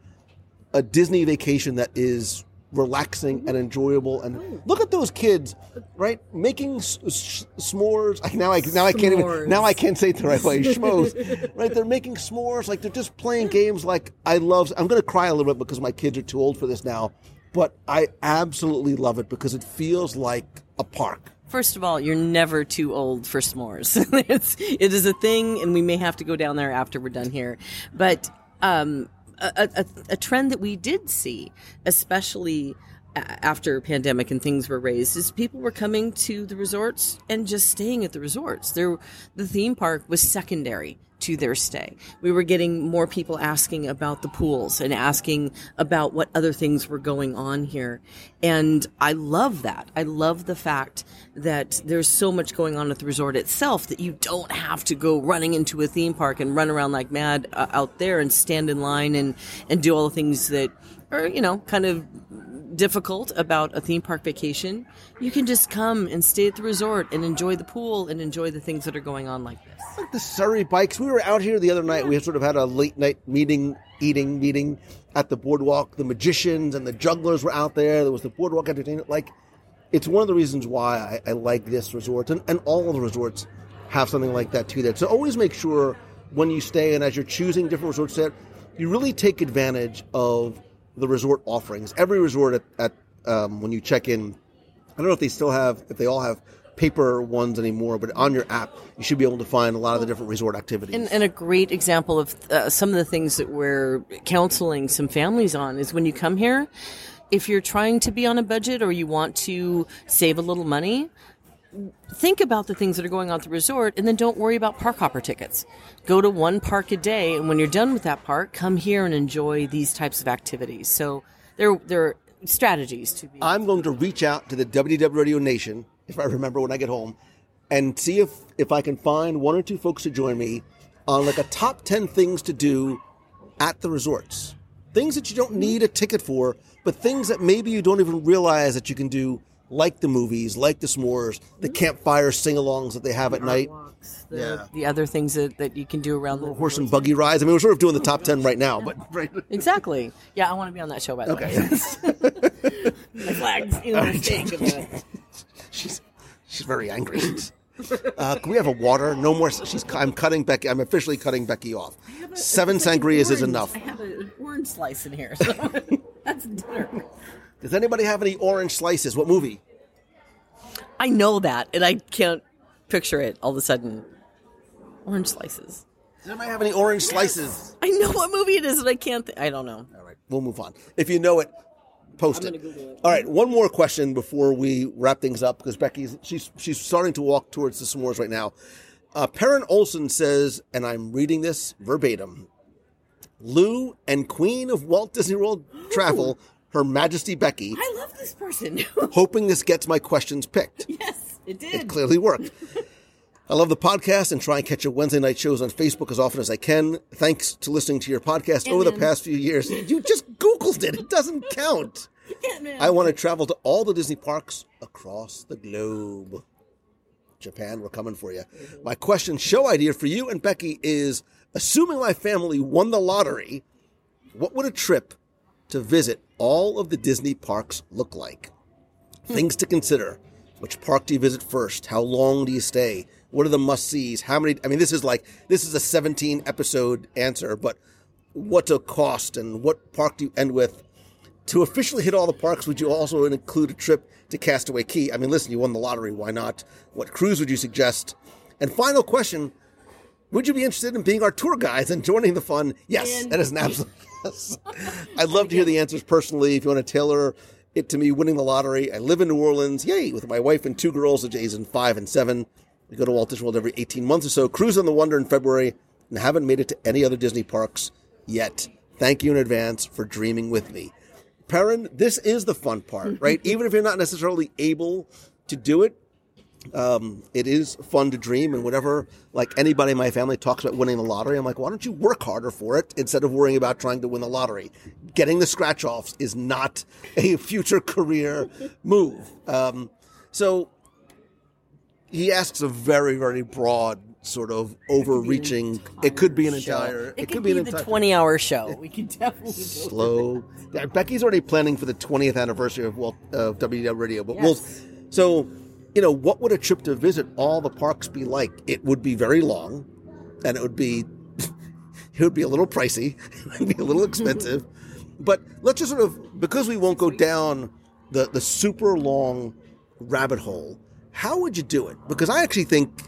a Disney vacation that is relaxing and enjoyable. And look at those kids, right? Making s- s- s'mores. I- Now I now I can't even now I can't say it the right way. Schmoes, right? They're making s'mores. Like they're just playing games. Like I love. I'm going to cry a little bit because my kids are too old for this now, but I absolutely love it because it feels like a park.
First of all, you're never too old for s'mores. it's, it is a thing, and we may have to go down there after we're done here. But um, a, a, a trend that we did see, especially uh, after pandemic and things were raised, is people were coming to the resorts and just staying at the resorts. There, the theme park was secondary to their stay. We were getting more people asking about the pools and asking about what other things were going on here. And I love that. I love the fact that there's so much going on at the resort itself that you don't have to go running into a theme park and run around like mad uh, out there and stand in line and, and do all the things that are, you know, kind of difficult about a theme park vacation. You can just come and stay at the resort and enjoy the pool and enjoy the things that are going on like.
Like the Surrey bikes. We were out here the other night. We sort of had a late night meeting, eating meeting at the boardwalk. The magicians and the jugglers were out there. There was the boardwalk entertainment. Like, it's one of the reasons why I, I like this resort, and, and all the resorts have something like that too. That so always make sure when you stay and as you're choosing different resorts, that you really take advantage of the resort offerings. Every resort at, at um, when you check in I don't know if they still have, if they all have paper ones anymore, but on your app, you should be able to find a lot of the different resort activities.
And, and a great example of uh, some of the things that we're counseling some families on is when you come here, if you're trying to be on a budget or you want to save a little money, think about the things that are going on at the resort and then don't worry about park hopper tickets. Go to one park a day, and when you're done with that park, come here and enjoy these types of activities. So there, there are strategies to be.
I'm going to reach out to the WDW Radio Nation, if I remember when I get home, and see if, if I can find one or two folks to join me on like a top 10 things to do at the resorts. Things that you don't mm-hmm. need a ticket for, but things that maybe you don't even realize that you can do, like the movies, like the s'mores, the mm-hmm. campfire sing alongs that they have at night.
walks, the,
Yeah.
the other things that, that you can do around the
Horse and buggy rides. I mean, we're sort of doing the top 10 right now, but right.
Exactly. Yeah, I want to be on that show. By the
Okay.
way, my flags, you know, of it.
She's she's very angry. Uh, can we have a water? No more. She's. I'm cutting Becky. I'm officially cutting Becky off. Seven sangrias is enough.
I have an orange slice in here, so that's dinner.
Does anybody have any orange slices? What movie?
I know that, and I can't picture it all of a sudden. Orange slices.
Does anybody have any orange slices?
I know what movie it is, and I can't. Th- I don't know.
All right, we'll move on. If you know it, post it.
It.
All right, one more question before we wrap things up because Becky's she's she's starting to walk towards the s'mores right now. Uh, Perrin Olson says, and I'm reading this verbatim. Lou and Queen of Walt Disney World Travel, Her Majesty Becky,
I love this person.
hoping this gets my questions picked.
yes, it did.
It clearly worked. I love the podcast and try and catch your Wednesday night shows on Facebook as often as I can. Thanks to listening to your podcast over the past few years. You just Googled it. It doesn't count.
Ant-Man.
I want to travel to all the Disney parks across the globe. Japan, we're coming for you. My question, show idea for you and Becky is assuming my family won the lottery, what would a trip to visit all of the Disney parks look like? Hmm. Things to consider. Which park do you visit first? How long do you stay? What are the must sees? How many? I mean, this is like, this is a 17 episode answer, but what's a cost and what park do you end with? To officially hit all the parks, would you also include a trip to Castaway Cay? I mean, listen, you won the lottery. Why not? What cruise would you suggest? And final question Would you be interested in being our tour guides and joining the fun? Yes,
And-
that is an absolute yes. I'd love to hear the answers personally. If you want to tailor it to me winning the lottery, I live in New Orleans, yay, with my wife and two girls, ages in five and seven. We go to Walt Disney World every 18 months or so, cruise on the Wonder in February, and haven't made it to any other Disney parks yet. Thank you in advance for dreaming with me. Perrin, this is the fun part, right? Even if you're not necessarily able to do it, um, it is fun to dream. And whenever, like anybody in my family talks about winning the lottery, I'm like, why don't you work harder for it instead of worrying about trying to win the lottery? Getting the scratch offs is not a future career move. Um, so he asks a very, very broad, sort of overreaching. It could be an entire.
It, could, be,
an
the
entire
20 hour show. We could definitely
slow. Yeah, Becky's already planning for the 20th anniversary of Walt, of WW Radio, but we'll. So, you know, what would a trip to visit all the parks be like? It would be very long, and it would be, it would be a little pricey, it would be a little expensive, but let's just sort of because we won't go down the the super long rabbit hole. How would you do it? Because I actually think,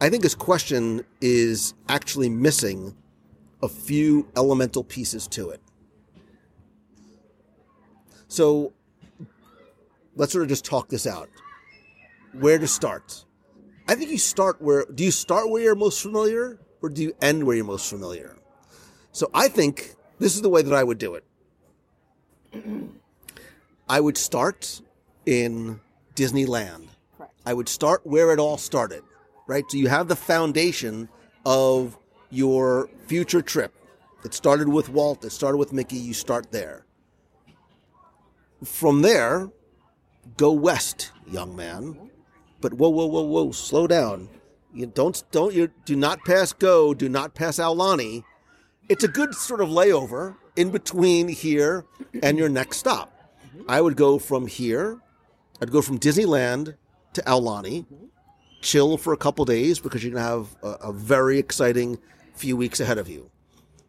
I think his question is actually missing a few elemental pieces to it. So let's sort of just talk this out. Where to start? I think you start where do you start where you're most familiar or do you end where you're most familiar? So I think this is the way that I would do it. I would start in Disneyland. I would start where it all started, right? So you have the foundation of your future trip. It started with Walt, it started with Mickey, you start there. From there, go west, young man. But whoa, whoa, whoa, whoa, slow down. You don't don't you do not pass go, do not pass Aulani. It's a good sort of layover in between here and your next stop. I would go from here, I'd go from Disneyland to Aulani, chill for a couple days because you're gonna have a, a very exciting few weeks ahead of you.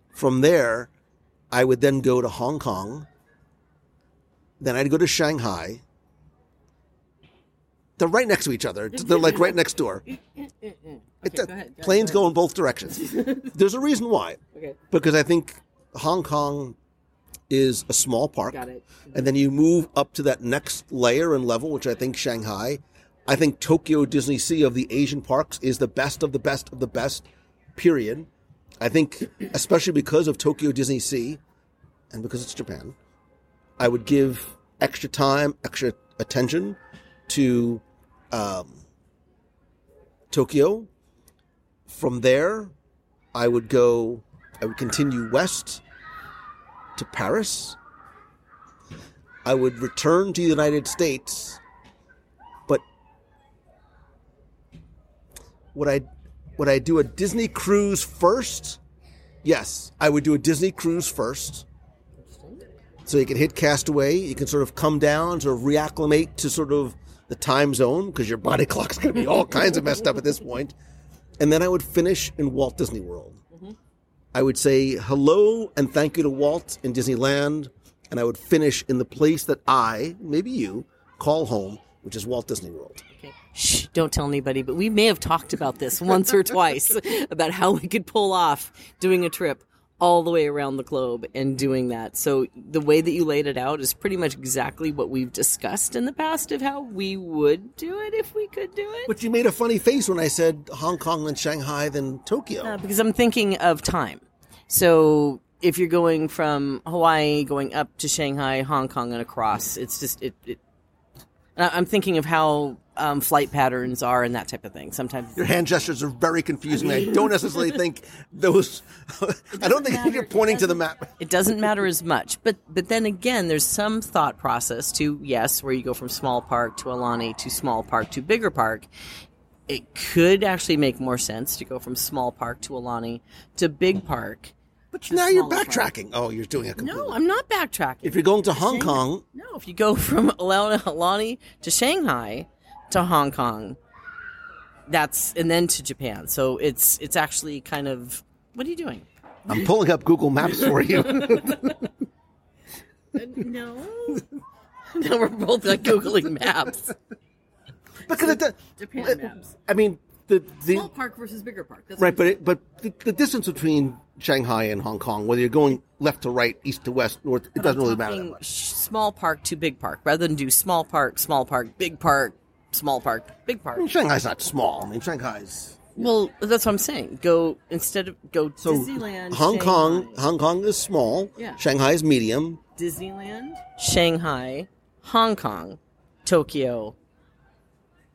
From there, I would then go to Hong Kong. Then I'd go to Shanghai. They're right next to each other. They're like right next door. It-
go ahead, go
planes
ahead,
go in both directions. There's a reason why.
Okay.
Because I think Hong Kong is a small park.
Got it.
And then you move up to that next layer and level, which I think Shanghai. I think Tokyo Disney Sea of the Asian parks is the best of the best of the best, period. I think, especially because of Tokyo Disney Sea and because it's Japan, I would give extra time, extra attention to um, Tokyo. From there, I would go, I would continue west to Paris. I would return to the United States, would I would I do a Disney cruise first? Yes, I would do a Disney cruise first. So you can hit Castaway, you can sort of come down, sort of reacclimate to sort of the time zone because your body clock's going to be all kinds of messed up at this point. And then I would finish in Walt Disney World. I would say hello and thank you to Walt in Disneyland, and I would finish in the place that I, maybe you, call home, which is Walt Disney World.
Okay. Shh, don't tell anybody, but we may have talked about this once or twice about how we could pull off doing a trip all the way around the globe and doing that. So the way that you laid it out is pretty much exactly what we've discussed in the past of how we would do it if we could do it.
But you made a funny face when I said Hong Kong, then Shanghai, then Tokyo.
Uh, because I'm thinking of time. So if you're going from Hawaii going up to Shanghai, Hong Kong, and across, it's just it. it and I- I'm thinking of how um, flight patterns are and that type of thing. Sometimes
Your hand gestures are very confusing. I don't necessarily think those. I don't think
matter.
you're pointing to the map.
it doesn't matter as much. But but then again, there's some thought process to yes, where you go from small park to Aulani to small park to bigger park. It could actually make more sense to go from small park to Aulani to big park.
But now you're backtracking. Oh, you're doing it completely.
No, I'm not backtracking.
If you're going to Hong Kong,
No, if you go from Aulani Aulani to Shanghai to Hong Kong, that's and then to Japan. So it's it's actually kind of what are you doing?
I'm pulling up Google Maps for you.
No. no, we're both like googling maps.
because it,
Japan maps.
I mean, the the
Small park versus bigger park. That's
right, but it, but the, the distance between Shanghai and Hong Kong, whether you're going left to right, east to west, north, it doesn't really matter
small park to big park rather than do small park, small park, big park, small park, big park.
I mean, Shanghai's not small. I mean, Shanghai's
Well, that's what I'm saying. Go instead of go
so
Disneyland.
Hong Kong. Hong Kong is small.
Yeah.
Shanghai is medium.
Disneyland, Shanghai, Hong Kong, Tokyo,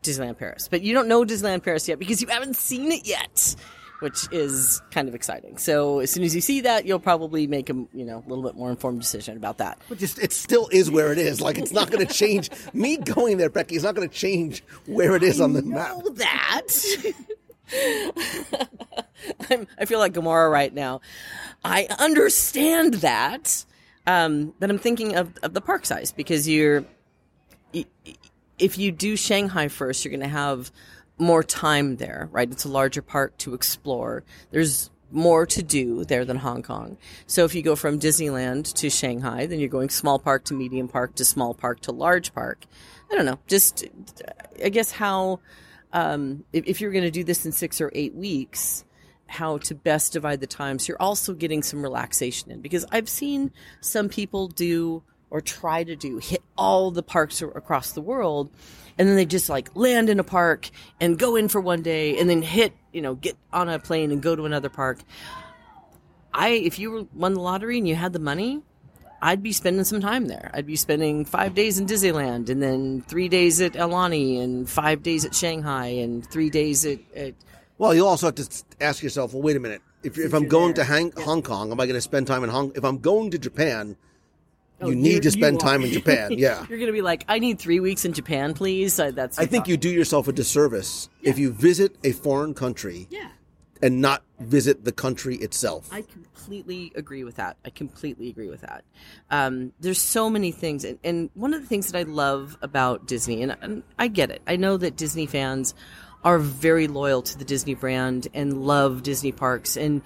Disneyland Paris. But you don't know Disneyland Paris yet because you haven't seen it yet, which is kind of exciting. So as soon as you see that, you'll probably make a you know a little bit more informed decision about that.
But just it still is where it is. Like it's not going to change. Me going there, Becky, is not going to change where it is on the map.
know that. I'm, I feel like Gamora right now. I understand that, um, but I'm thinking of, of the park size because you're, if you do Shanghai first, you're going to have more time there, right? It's a larger park to explore. There's more to do there than Hong Kong. So if you go from Disneyland to Shanghai, then you're going small park to medium park to small park to large park. I don't know. Just, I guess how, um, if, if you're going to do this in six or eight weeks, how to best divide the time so you're also getting some relaxation in. Because I've seen some people do or try to do hit all the parks across the world, and then they just like land in a park and go in for one day, and then hit you know get on a plane and go to another park. I if you won the lottery and you had the money, I'd be spending some time there. I'd be spending five days in Disneyland, and then three days at Aulani, and five days at Shanghai, and three days at, at
Well, you also have to ask yourself, well, wait a minute. If, if I'm going
there.
to hang, Hong Kong, am I going to spend time in Hong? If I'm going to Japan,
Oh,
you need to spend time in Japan. Yeah.
You're gonna be like, I need three weeks in Japan, please. Uh, that's
I think you do yourself a disservice if you visit a foreign country
Yeah,
and not visit the country itself.
I completely agree with that. I completely agree with that. Um, there's so many things, and, and one of the things that I love about Disney, and, and I get it. I know that Disney fans are very loyal to the Disney brand and love Disney parks and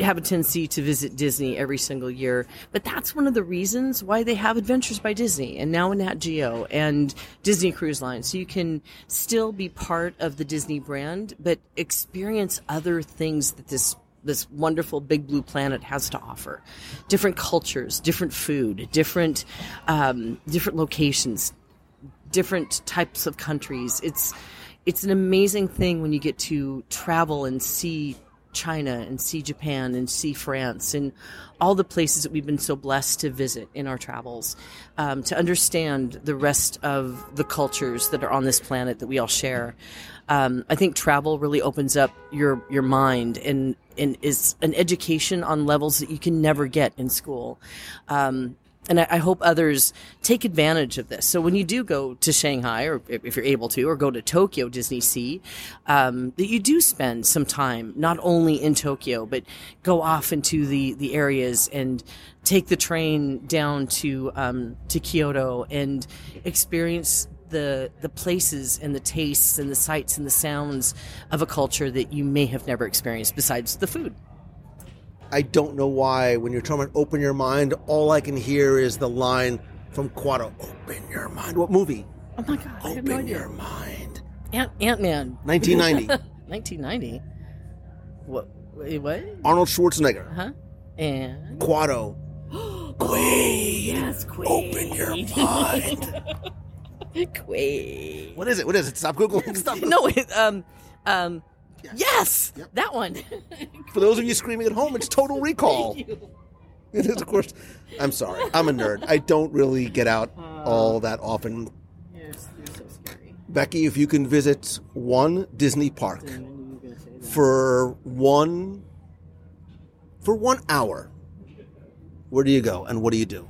have a tendency to visit Disney every single year. But that's one of the reasons why they have Adventures by Disney and now in Nat Geo and Disney Cruise Line. So you can still be part of the Disney brand, but experience other things that this this wonderful big blue planet has to offer. Different cultures, different food, different um, different locations, different types of countries. It's it's an amazing thing when you get to travel and see China and see Japan and see France and all the places that we've been so blessed to visit in our travels, um, to understand the rest of the cultures that are on this planet that we all share. Um, I think travel really opens up your your mind and and is an education on levels that you can never get in school. Um, and I, I hope others take advantage of this. So when you do go to Shanghai, or if you're able to, or go to Tokyo Disney Sea, um, that you do spend some time not only in Tokyo, but go off into the the areas and take the train down to um, to Kyoto and experience the the places and the tastes and the sights and the sounds of a culture that you may have never experienced besides the food.
I don't know why when you're talking about open your mind, all I can hear is the line from Kuato, open your mind. What movie?
Oh my god! I have no
Open
idea.
your mind.
Ant Ant Man,
1990.
1990. What? Wait, what?
Arnold Schwarzenegger.
Huh? And
Kuato.
yes, Quaid.
Open your mind.
Quaid.
what is it? What is it? Stop Googling. Stop.
No, it, um, um, yes, that one.
For those of you screaming at home, it's Total Recall. It is, of course. I'm sorry. I'm a nerd. I don't really get out uh, all that often.
You're, you're so scary.
Becky, if you can visit one Disney park for one for one hour, where do you go and what do you do?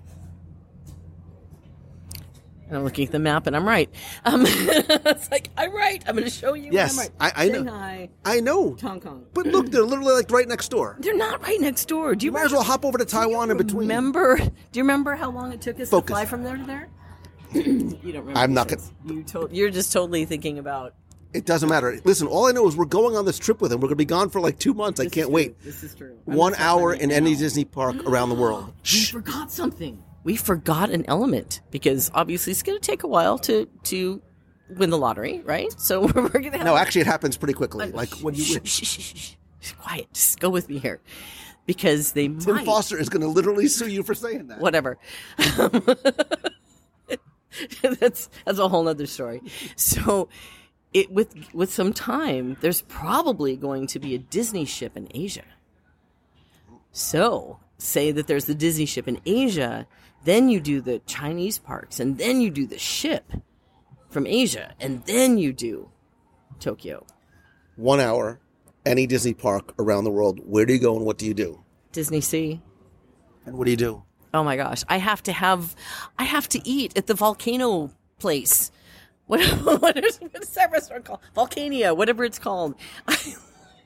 And I'm looking at the map, and I'm right. Um, it's like I'm right. I'm going to show you.
Yes,
I'm right.
I- I know.
Shanghai,
I know,
Hong Kong.
but look, they're literally like right next door.
They're not right next door. Do you
You might as well hop over to Taiwan in between.
remember? Do you remember how long it took us
Focus.
to fly from there to there? you don't remember.
I'm not
this. You to- You're just totally thinking about.
It doesn't matter. Listen, all I know is we're going on this trip with him. We're going to be gone for like two months. I can't wait.
This is true. I'm
One hour in
now.
any Disney park around the world.
We
Shh.
forgot something. We forgot an element because obviously it's going to take a while to to win the lottery, right? So we're going to have
No, actually, it happens pretty quickly. Uh, like when you
shh, shh, shh. quiet. Just go with me here, because they
Tim
might.
Foster is going to literally sue you for saying that.
whatever. that's that's a whole other story. So, it with with some time, there's probably going to be a Disney ship in Asia. So, say that there's the Disney ship in Asia, then you do the Chinese parks, and then you do the ship from Asia, and then you do Tokyo.
One hour, any Disney park around the world. Where do you go and what do you do?
Disney Sea.
And what do you do?
Oh my gosh, I have to have, I have to eat at the volcano place. What, what, is, what is that restaurant called? Vulcania, whatever it's called. I,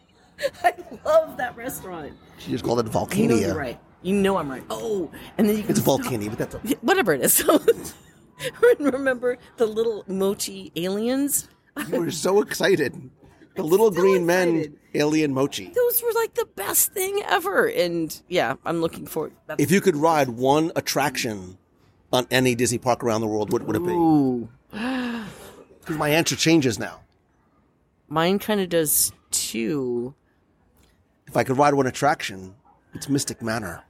I love that restaurant.
She just called it
You know
Vulcania.
you're right. You know I'm right. Oh, and then you can
It's
stop-
but that's okay.
Whatever it is. Remember the little mochi aliens?
You were so excited. The little
so
green men, alien mochi.
Those were like the best thing ever. And yeah, I'm looking forward. That's,
If you could ride one attraction on any Disney park around the world, what would it be?
ooh,
Because my answer changes now.
mine kind of does too.
If I could ride one attraction, it's Mystic Manor.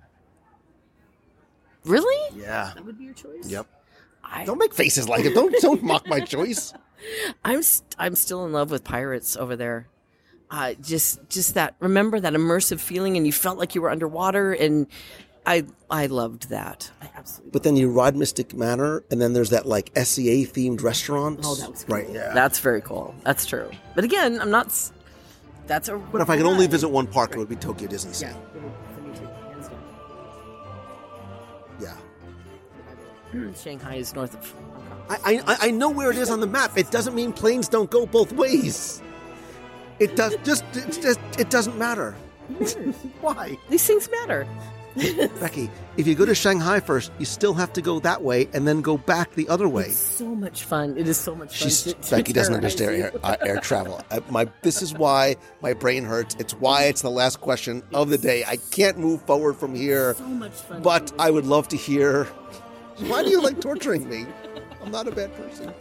Really?
Yeah.
That would be your choice.
Yep.
I,
Don't make faces like it. Don't don't mock my choice.
I'm st- I'm still in love with pirates over there. Uh, just just that remember that immersive feeling, and you felt like you were underwater, and I I loved that. I absolutely.
But then you ride Mystic Manor, and then there's that like SEA themed restaurant.
Oh, that was cool.
right. Yeah.
That's very cool. That's true. But again, I'm not. That's a.
but if I could only visit one park, it would be Tokyo Disney Sea.
Yeah. Shanghai is north of. Hong Kong.
I, I I know where it is on the map. It doesn't mean planes don't go both ways. It does just it's just it doesn't matter. Why?
These things matter.
Becky, if you go to Shanghai first, you still have to go that way and then go back the other way.
It's so much fun. It is so much fun.
She's
to- to
Becky doesn't understand air, uh, air travel. Uh, my this is why my brain hurts. It's why it's the last question of the day. I can't move forward from here,
So much fun.
but I would love to hear. Why do you like torturing me? I'm not a bad person.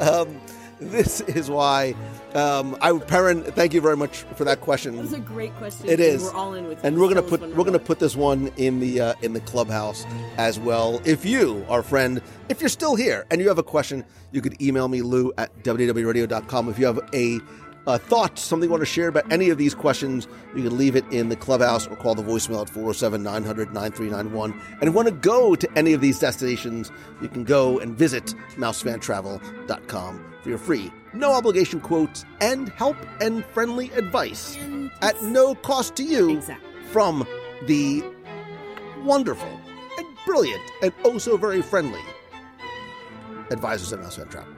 Um, this is why. Um, I Perrin, thank you very much for that question.
That was a great question.
It
and. We're all in with.
and
you.
we're gonna
Tell
put we're gonna put this one in the uh, in the clubhouse as well. If you, our friend, if you're still here and you have a question, you could email me Lou at WDWRadio.com. If you have a, a thought, something you want to share about any of these questions, you can leave it in the clubhouse or call the voicemail at 407 900 9391. And if you want to go to any of these destinations, you can go and visit mousefantravel.com for your free, no obligation quotes and help and friendly advice at no cost to you
Exactly.
from the wonderful and brilliant and oh so very friendly advisors at mousefantravel.com.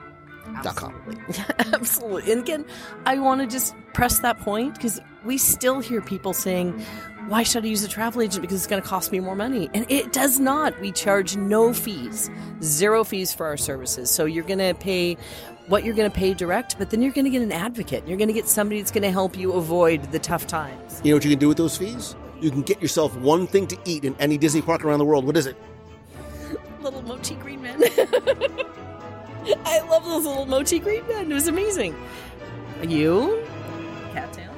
Absolutely. And again, I want to just press that point because we still hear people saying, why should I use a travel agent? Because it's going to cost me more money. And it does not. We charge no fees, zero fees for our services. So you're going to pay what you're going to pay direct, but then you're going to get an advocate. You're going to get somebody that's going to help you avoid the tough times.
You know what you can do with those fees? You can get yourself one thing to eat in any Disney park around the world. What is it?
Little mochi green men. I love those little mochi green men. It was amazing. You? Cattail?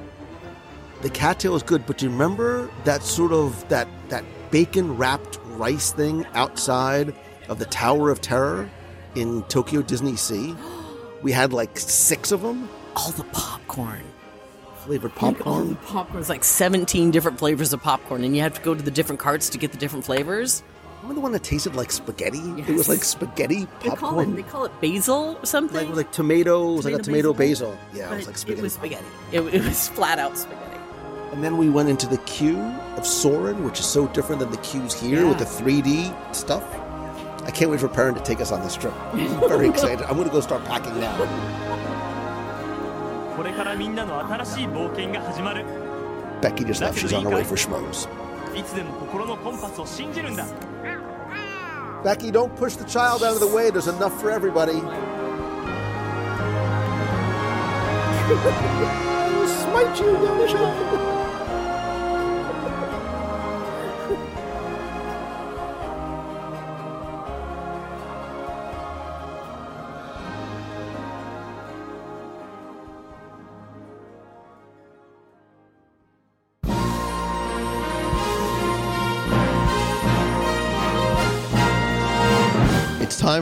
The cattail is good, but do you remember that sort of that that bacon wrapped rice thing outside of the Tower of Terror in Tokyo Disney Sea? We had like six of them.
all the popcorn
Flavored popcorn.
Popcorn was like 17 different flavors of popcorn, and you have to go to the different carts to get the different flavors.
Remember the one that tasted like spaghetti?
Yes.
It was like spaghetti popcorn.
They call it, they call it basil or something.
Like, it was like tomato, it was like a tomato basil. basil. Yeah,
but
it was like spaghetti.
It was spaghetti. It, it, was flat out spaghetti.
And then we went into the queue of Soarin', which is so different than the queues here yeah. with the 3D stuff. I can't wait for Perrin to take us on this trip. I'm very excited. I'm going to go start packing now. Becky just left. She's on her way for schmoes.
いつでも心のコンパスを信じるんだ。
Becky, don't push the child out of the way. There's enough for everybody. I will smite you, young.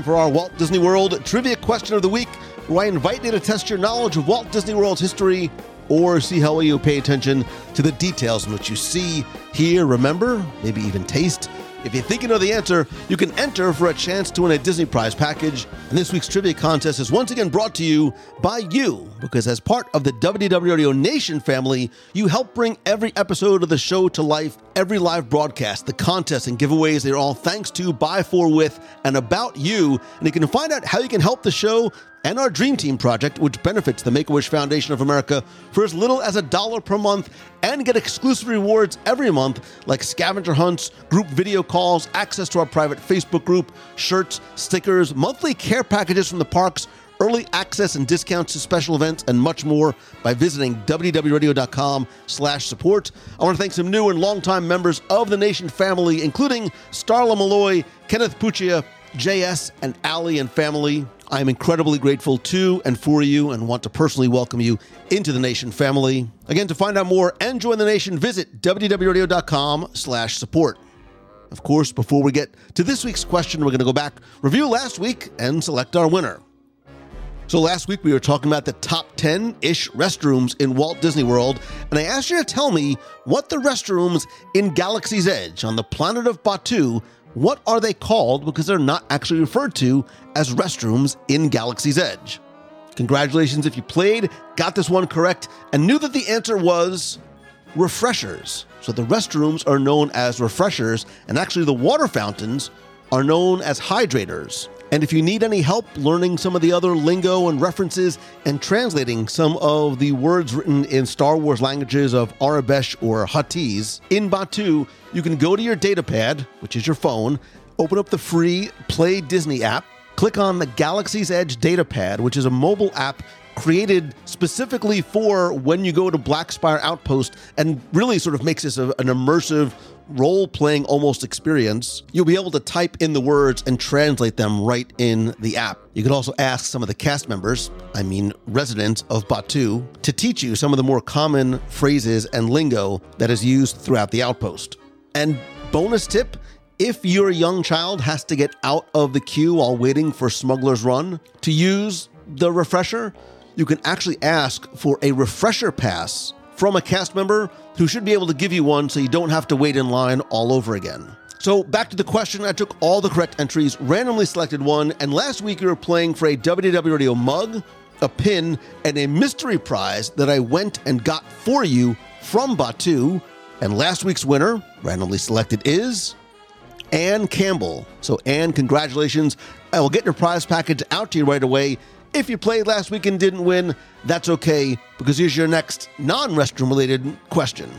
Time for our Walt Disney World Trivia Question of the Week, where I invite you to test your knowledge of Walt Disney World's history or see how well you pay attention to the details in which you see, hear, remember, maybe even taste. If you think you know the answer, you can enter for a chance to win a Disney Prize package. And this week's trivia contest is once again brought to you by you, because as part of the Radio Nation family, you help bring every episode of the show to life, every live broadcast, the contests and giveaways. They're all thanks to, by, for, with, and about you. And you can find out how you can help the show and our Dream Team project, which benefits the Make a Wish Foundation of America for as little as a dollar per month and get exclusive rewards every month like scavenger hunts, group video calls, access to our private Facebook group, shirts, stickers, monthly care packages from the parks, early access and discounts to special events, and much more by visiting wdwradio.com slash support. I want to thank some new and longtime members of the Nation family, including Starla Malloy, Kenneth Puccia, JS, and Ali and family. I am incredibly grateful to and for you and want to personally welcome you into the Nation family. Again, to find out more and join the Nation, visit wdwradio.com slash support. Of course, before we get to this week's question, we're going to go back, review last week, and select our winner. So last week we were talking about the top 10 ish restrooms in Walt Disney World, and I asked you to tell me what the restrooms in Galaxy's Edge on the planet of Batuu, what are they called because they're not actually referred to as restrooms in Galaxy's Edge. Congratulations if you played, got this one correct, and knew that the answer was refreshers. So the restrooms are known as refreshers, and actually the water fountains are known as hydrators. And if you need any help learning some of the other lingo and references and translating some of the words written in Star Wars languages of Aurebesh or Huttese in Batuu, you can go to your datapad, which is your phone, open up the free Play Disney app, click on the Galaxy's Edge datapad, which is a mobile app created specifically for when you go to Blackspire Outpost and really sort of makes this a- an immersive role playing almost experience. You'll be able to type in the words and translate them right in the app. You can also ask some of the cast members, I mean residents of Batuu, to teach you some of the more common phrases and lingo that is used throughout the outpost. And bonus tip if your young child has to get out of the queue while waiting for Smuggler's Run to use the refresher, you can actually ask for a refresher pass from a cast member who should be able to give you one so you don't have to wait in line all over again. So, back to the question, I took all the correct entries, randomly selected one, and last week we were playing for a WDW Radio mug, a pin, and a mystery prize that I went and got for you from Batuu. And last week's winner, randomly selected, is Anne Campbell. So, Anne, congratulations. I will get your prize package out to you right away. If you played last week and didn't win, that's okay, because here's your next non restroom related question.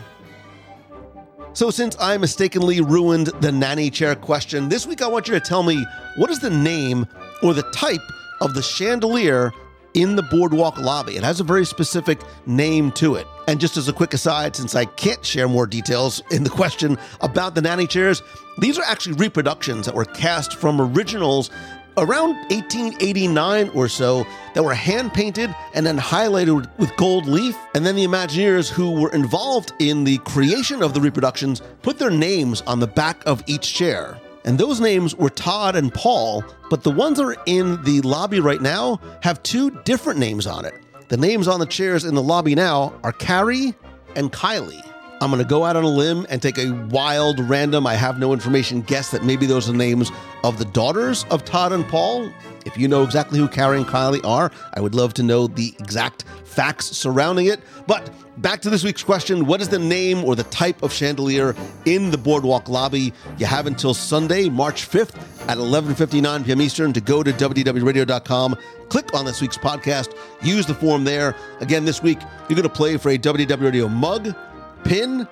So, since I mistakenly ruined the nanny chair question, this week I want you to tell me what is the name or the type of the chandelier in the boardwalk lobby. It has a very specific name to it. And just as a quick aside, since I can't share more details in the question about the nanny chairs, these are actually reproductions that were cast from originals around 1889 or so that were hand painted and then highlighted with gold leaf. And then the Imagineers who were involved in the creation of the reproductions put their names on the back of each chair. And those names were Todd and Paul, but the ones that are in the lobby right now have two different names on it. The names on the chairs in the lobby now are Carrie and Kylie. I'm going to go out on a limb and take a wild, random, I have no information guess that maybe those are the names of the daughters of Todd and Paul. If you know exactly who Carrie and Kylie are, I would love to know the exact facts surrounding it. But back to this week's question What is the name or the type of chandelier in the Boardwalk lobby? You have until Sunday, March 5th at 11.59 p.m. Eastern to go to wdwradio.com. Click on this week's podcast, use the form there. Again, this week, you're going to play for a WDW Radio mug, pin,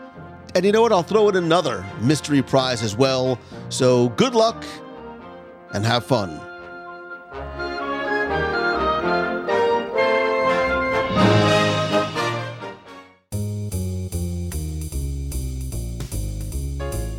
and you know what? I'll throw in another mystery prize as well. So good luck and have fun.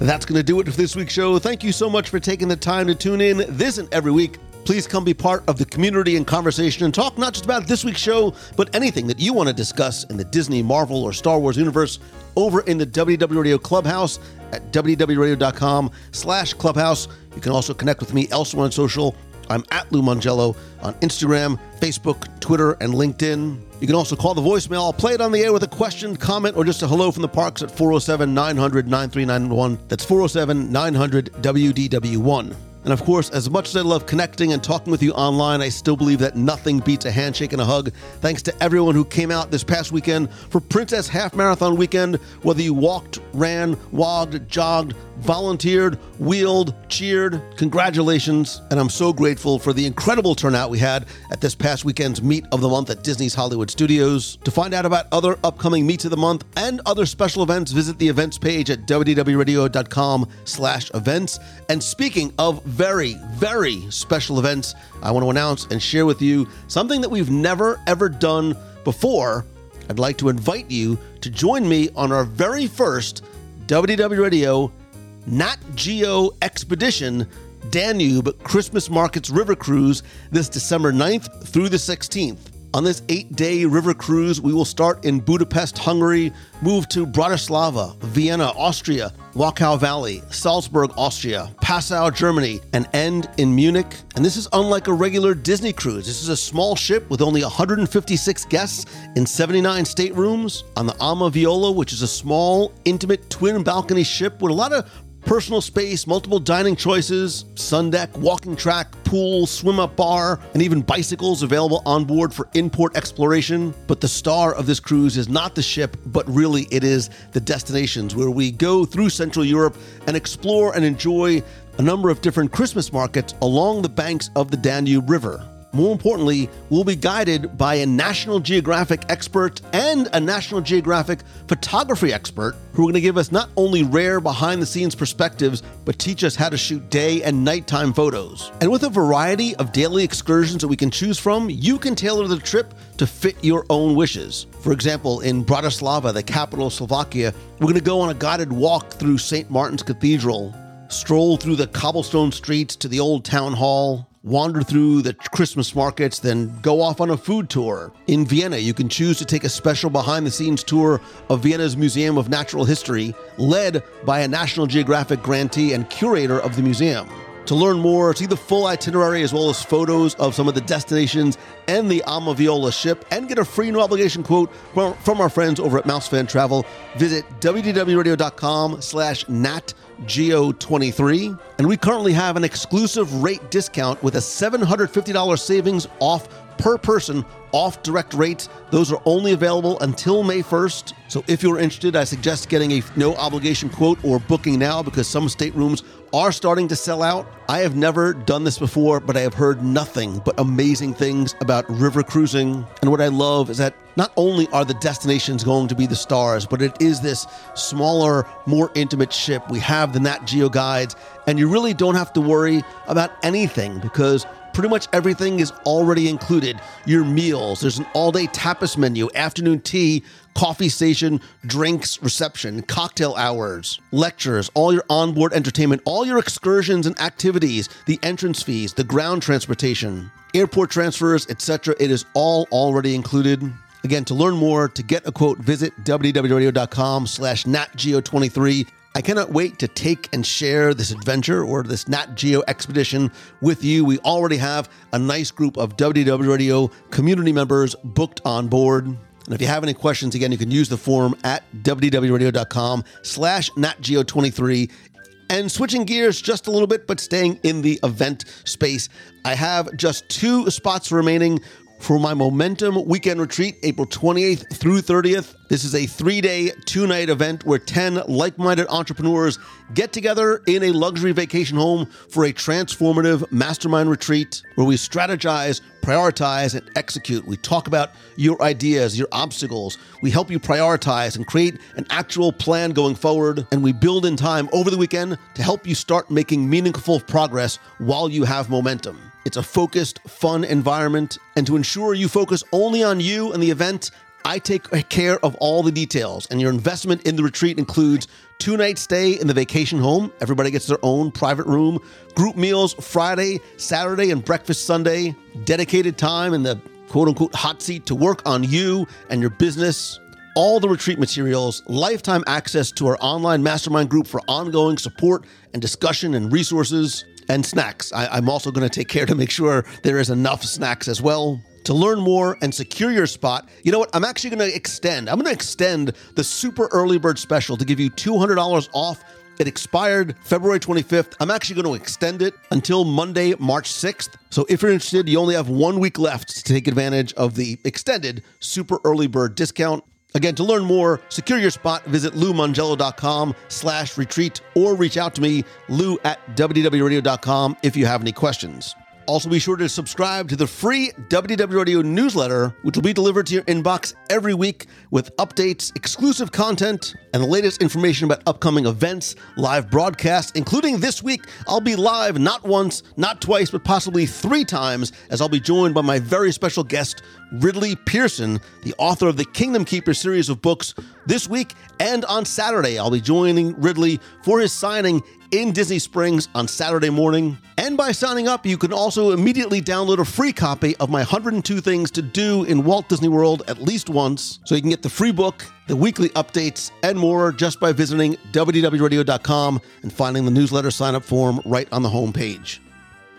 That's going to do it for this week's show. Thank you so much for taking the time to tune in this and every week. Please come be part of the community and conversation and talk not just about this week's show, but anything that you want to discuss in the Disney, Marvel, or Star Wars universe over in the WDW Radio Clubhouse at wdwradio.com slash clubhouse. You can also connect with me elsewhere on social. I'm at Lou Mongello on Instagram, Facebook, Twitter, and LinkedIn. You can also call the voicemail. I'll play it on the air with a question, comment, or just a hello from the parks at 407 900 9391. That's 407 900 WDW1. And of course, as much as I love connecting and talking with you online, I still believe that nothing beats a handshake and a hug. Thanks to everyone who came out this past weekend for Princess Half Marathon Weekend, whether you walked, ran, wogged, jogged, volunteered, wheeled, cheered. Congratulations. And I'm so grateful for the incredible turnout we had at this past weekend's Meet of the Month at Disney's Hollywood Studios. To find out about other upcoming Meets of the Month and other special events, visit the events page at wdwradio.com slash events. And speaking of very, very special events, I want to announce and share with you something that we've never, ever done before. I'd like to invite you to join me on our very first WDW Radio Nat Geo Expedition Danube Christmas Markets River Cruise this December 9th through the 16th. On this eight day river cruise, we will start in Budapest, Hungary, move to Bratislava, Vienna, Austria, Wachau Valley, Salzburg, Austria, Passau, Germany, and end in Munich. And this is unlike a regular Disney cruise. This is a small ship with only 156 guests in 79 staterooms on the Ama Viola, which is a small, intimate twin balcony ship with a lot of personal space, multiple dining choices, sun deck, walking track, pool, swim up bar, and even bicycles available on board for in-port exploration. But the star of this cruise is not the ship, but really it is the destinations where we go through Central Europe and explore and enjoy a number of different Christmas markets along the banks of the Danube River. More importantly, we'll be guided by a National Geographic expert and a National Geographic photography expert who are going to give us not only rare behind the scenes perspectives, but teach us how to shoot day and nighttime photos. And with a variety of daily excursions that we can choose from, you can tailor the trip to fit your own wishes. For example, in Bratislava, the capital of Slovakia, we're going to go on a guided walk through St. Martin's Cathedral, stroll through the cobblestone streets to the old town hall, wander through the Christmas markets, then go off on a food tour. In Vienna, you can choose to take a special behind the scenes tour of Vienna's Museum of Natural History, led by a National Geographic grantee and curator of the museum. To learn more, see the full itinerary as well as photos of some of the destinations and the AmaViola ship, and get a free no obligation quote from, our friends over at Mouse Fan Travel, visit wdwradio.com slash natgeo23. And we currently have an exclusive rate discount with a $750 savings off per person off direct rates. Those are only available until May 1st. So if you're interested, I suggest getting a no obligation quote or booking now because some staterooms are starting to sell out. I have never done this before, but I have heard nothing but amazing things about river cruising. And what I love is that not only are the destinations going to be the stars, but it is this smaller, more intimate ship. We have the Nat Geo guides, and you really don't have to worry about anything because pretty much everything is already included. Your meals, there's an all day tapas menu, afternoon tea, coffee station, drinks, reception, cocktail hours, lectures, all your onboard entertainment, all your excursions and activities, the entrance fees, the ground transportation, airport transfers, etc. It is all already included. Again, to learn more, to get a quote, visit wdwradio.com slash natgeo23. I cannot wait to take and share this adventure or this Nat Geo expedition with you. We already have a nice group of WDW Radio community members booked on board. And if you have any questions, again, you can use the form at wdwradio.com slash natgeo23. And switching gears just a little bit, but staying in the event space, I have just two spots remaining for my Momentum Weekend Retreat, April 28th through 30th. This is a three day, two night event where 10 like minded entrepreneurs get together in a luxury vacation home for a transformative mastermind retreat where we strategize, prioritize, and execute. We talk about your ideas, your obstacles. We help you prioritize and create an actual plan going forward. And we build in time over the weekend to help you start making meaningful progress while you have momentum. It's a focused, fun environment. And to ensure you focus only on you and the event, I take care of all the details. And your investment in the retreat includes two night stay in the vacation home. Everybody gets their own private room, group meals Friday, Saturday, and breakfast Sunday, dedicated time in the quote unquote hot seat to work on you and your business. All the retreat materials, lifetime access to our online mastermind group for ongoing support and discussion and resources, and snacks. I, I'm also going to take care to make sure there is enough snacks as well. To learn more and secure your spot, you know what? I'm actually going to extend. I'm going to extend the super early bird special to give you $200 off. It expired February 25th. I'm actually going to extend it until Monday, March 6th. So if you're interested, you only have one week left to take advantage of the extended super early bird discount. Again, to learn more, secure your spot, visit loumongello.com slash retreat or reach out to me, lou at wdwradio.com if you have any questions. Also, be sure to subscribe to the free WDW Radio newsletter, which will be delivered to your inbox every week with updates, exclusive content, and the latest information about upcoming events, live broadcasts, including this week. I'll be live not once, not twice, but possibly three times as I'll be joined by my very special guest, Ridley Pearson, the author of the Kingdom Keeper series of books. This week and on Saturday, I'll be joining Ridley for his signing in Disney Springs on Saturday morning. And by signing up, you can also immediately download a free copy of my 102 Things to Do in Walt Disney World at least once. So you can get the free book, the weekly updates, and more just by visiting wdwradio.com and finding the newsletter sign up form right on the homepage.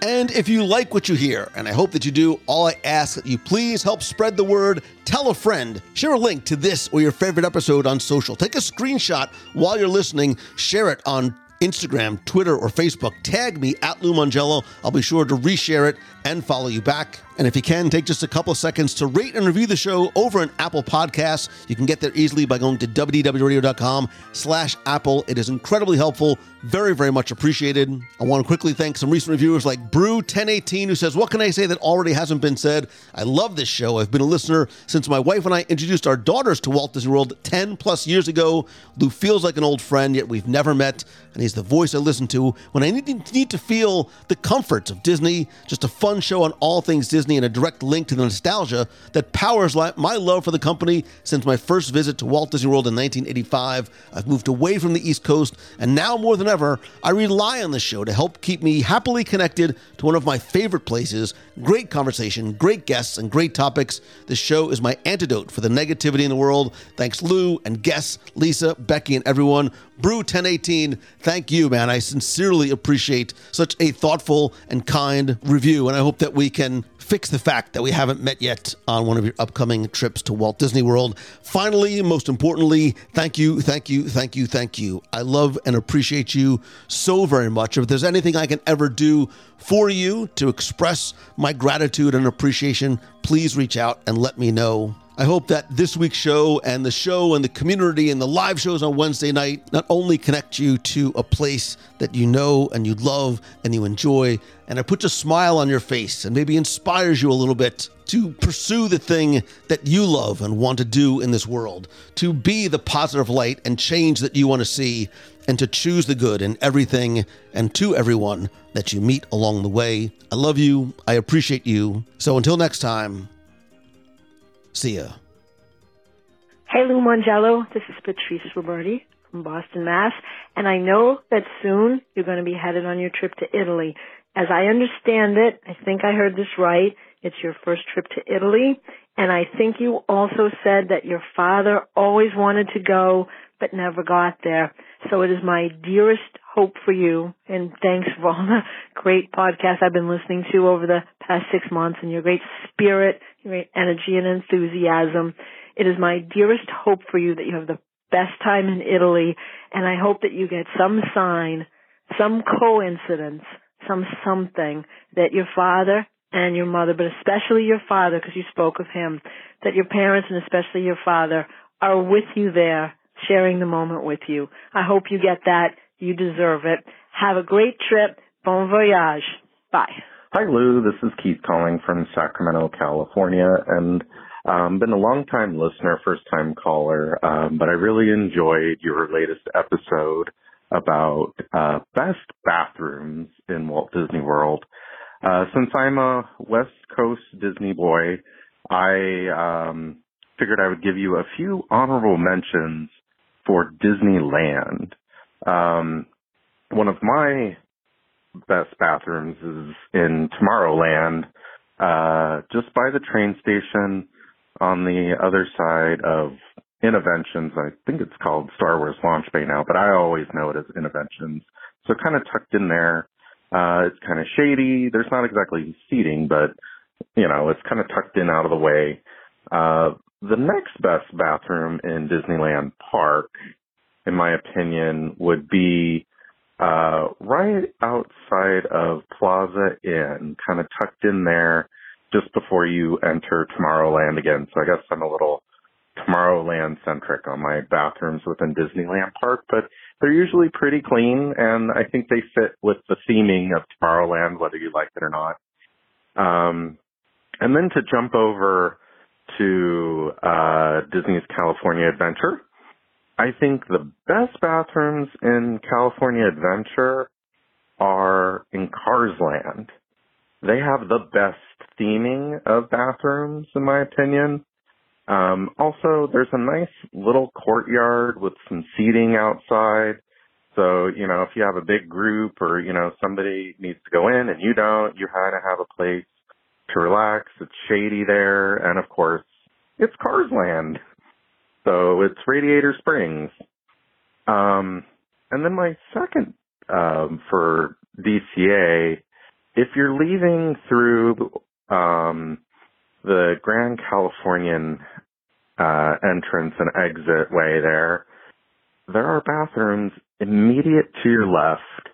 And if you like what you hear, and I hope that you do, all I ask that you please help spread the word, tell a friend, share a link to this or your favorite episode on social. Take a screenshot while you're listening, share it on Instagram, Twitter, or Facebook. Tag me at Lou Mongello. I'll be sure to reshare it and follow you back. And if you can, take just a couple seconds to rate and review the show over on Apple Podcasts. You can get there easily by going to wdwradio.com slash Apple. It is incredibly helpful. Very, very much appreciated. I want to quickly thank some recent reviewers like Brew1018, who says, What can I say that already hasn't been said? I love this show. I've been a listener since my wife and I introduced our daughters to Walt Disney World 10 plus years ago. Lou feels like an old friend, yet we've never met. And he's the voice I listen to when I need to feel the comforts of Disney. Just a fun show on all things Disney and a direct link to the nostalgia that powers my love for the company since my first visit to Walt Disney World in 1985. I've moved away from the East Coast, and now more than ever, I rely on this show to help keep me happily connected to one of my favorite places. Great conversation, great guests, and great topics. This show is my antidote for the negativity in the world. Thanks, Lou and guests, Lisa, Becky, and everyone. Brew 1018, thank you, man. I sincerely appreciate such a thoughtful and kind review, and I hope that we can fix the fact that we haven't met yet on one of your upcoming trips to Walt Disney World. Finally, most importantly, thank you, thank you, thank you, thank you. I love and appreciate you so very much. If there's anything I can ever do for you to express my gratitude and appreciation, please reach out and let me know. I hope that this week's show and the show and the community and the live shows on Wednesday night not only connect you to a place that you know and you love and you enjoy, and it puts a smile on your face and maybe inspires you a little bit to pursue the thing that you love and want to do in this world, to be the positive light and change that you want to see, and to choose the good in everything and to everyone that you meet along the way. I love you. I appreciate you. So until next time, see ya.
Hey Lou Mongello, this is Patrice Roberti from Boston, Mass. And I know that soon you're going to be headed on your trip to Italy. As I understand it, I think I heard this right. It's your first trip to Italy And I think you also said that your father always wanted to go, but never got there. So it is my dearest hope for you, and thanks for all the great podcasts I've been listening to over the past six months and your great spirit, great energy and enthusiasm. It is my dearest hope for you that you have the best time in Italy, and I hope that you get some sign, some coincidence, some something that your father and your mother, but especially your father, because you spoke of him, that your parents and especially your father are with you there, sharing the moment with you. I hope you get that. You deserve it. Have a great trip. Bon voyage. Bye.
Hi, Lou. This is Keith calling from Sacramento, California, and um, been a long time listener, first time caller, um, but I really enjoyed your latest episode about uh, best bathrooms in Walt Disney World. Uh, since I'm a West Coast Disney boy, I um, figured I would give you a few honorable mentions for Disneyland. Um, one of my best bathrooms is in Tomorrowland, uh, just by the train station on the other side of Innoventions. I think it's called Star Wars Launch Bay now, but I always know it as Innoventions. So kind of tucked in there. Uh, it's kind of shady. There's not exactly seating, but you know, it's kind of tucked in out of the way. Uh, the next best bathroom in Disneyland Park, in my opinion, would be uh, right outside of Plaza Inn, kind of tucked in there just before you enter Tomorrowland again. So I guess I'm a little Tomorrowland centric on my bathrooms within Disneyland Park, but they're usually pretty clean and I think they fit with the theming of Tomorrowland, whether you like it or not. Um, and then to jump over to uh, Disney's California Adventure, I think the best bathrooms in California Adventure are in Cars Land. They have the best theming of bathrooms, in my opinion. Um, also, there's a nice little courtyard with some seating outside. So, you know, if you have a big group or, you know, somebody needs to go in and you don't, you kind of have a place to relax. It's shady there. And of course, it's Cars Land. So it's Radiator Springs. Um, and then my second, um, for DCA, if you're leaving through, um, the Grand Californian uh, entrance and exit way there, there are bathrooms immediate to your left,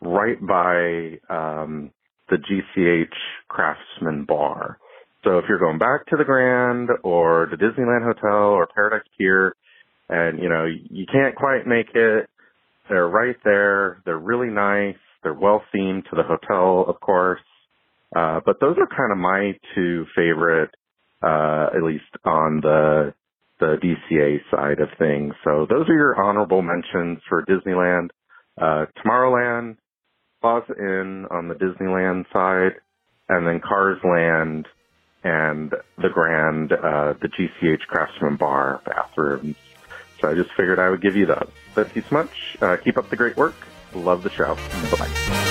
right by um, the GCH Craftsman Bar. So if you're going back to the Grand or the Disneyland Hotel or Paradise Pier, and you know you can't quite make it, they're right there. They're really nice. They're well themed to the hotel, of course. Uh, but those are kind of my two favorite, uh, at least on the, the DCA side of things. So those are your honorable mentions for Disneyland, uh, Tomorrowland, Plaza Inn on the Disneyland side, and then Cars Land and the Grand, uh, the GCH Craftsman Bar bathrooms. So I just figured I would give you those. Thank you so much. Uh, keep up the great work. Love the show. Bye bye.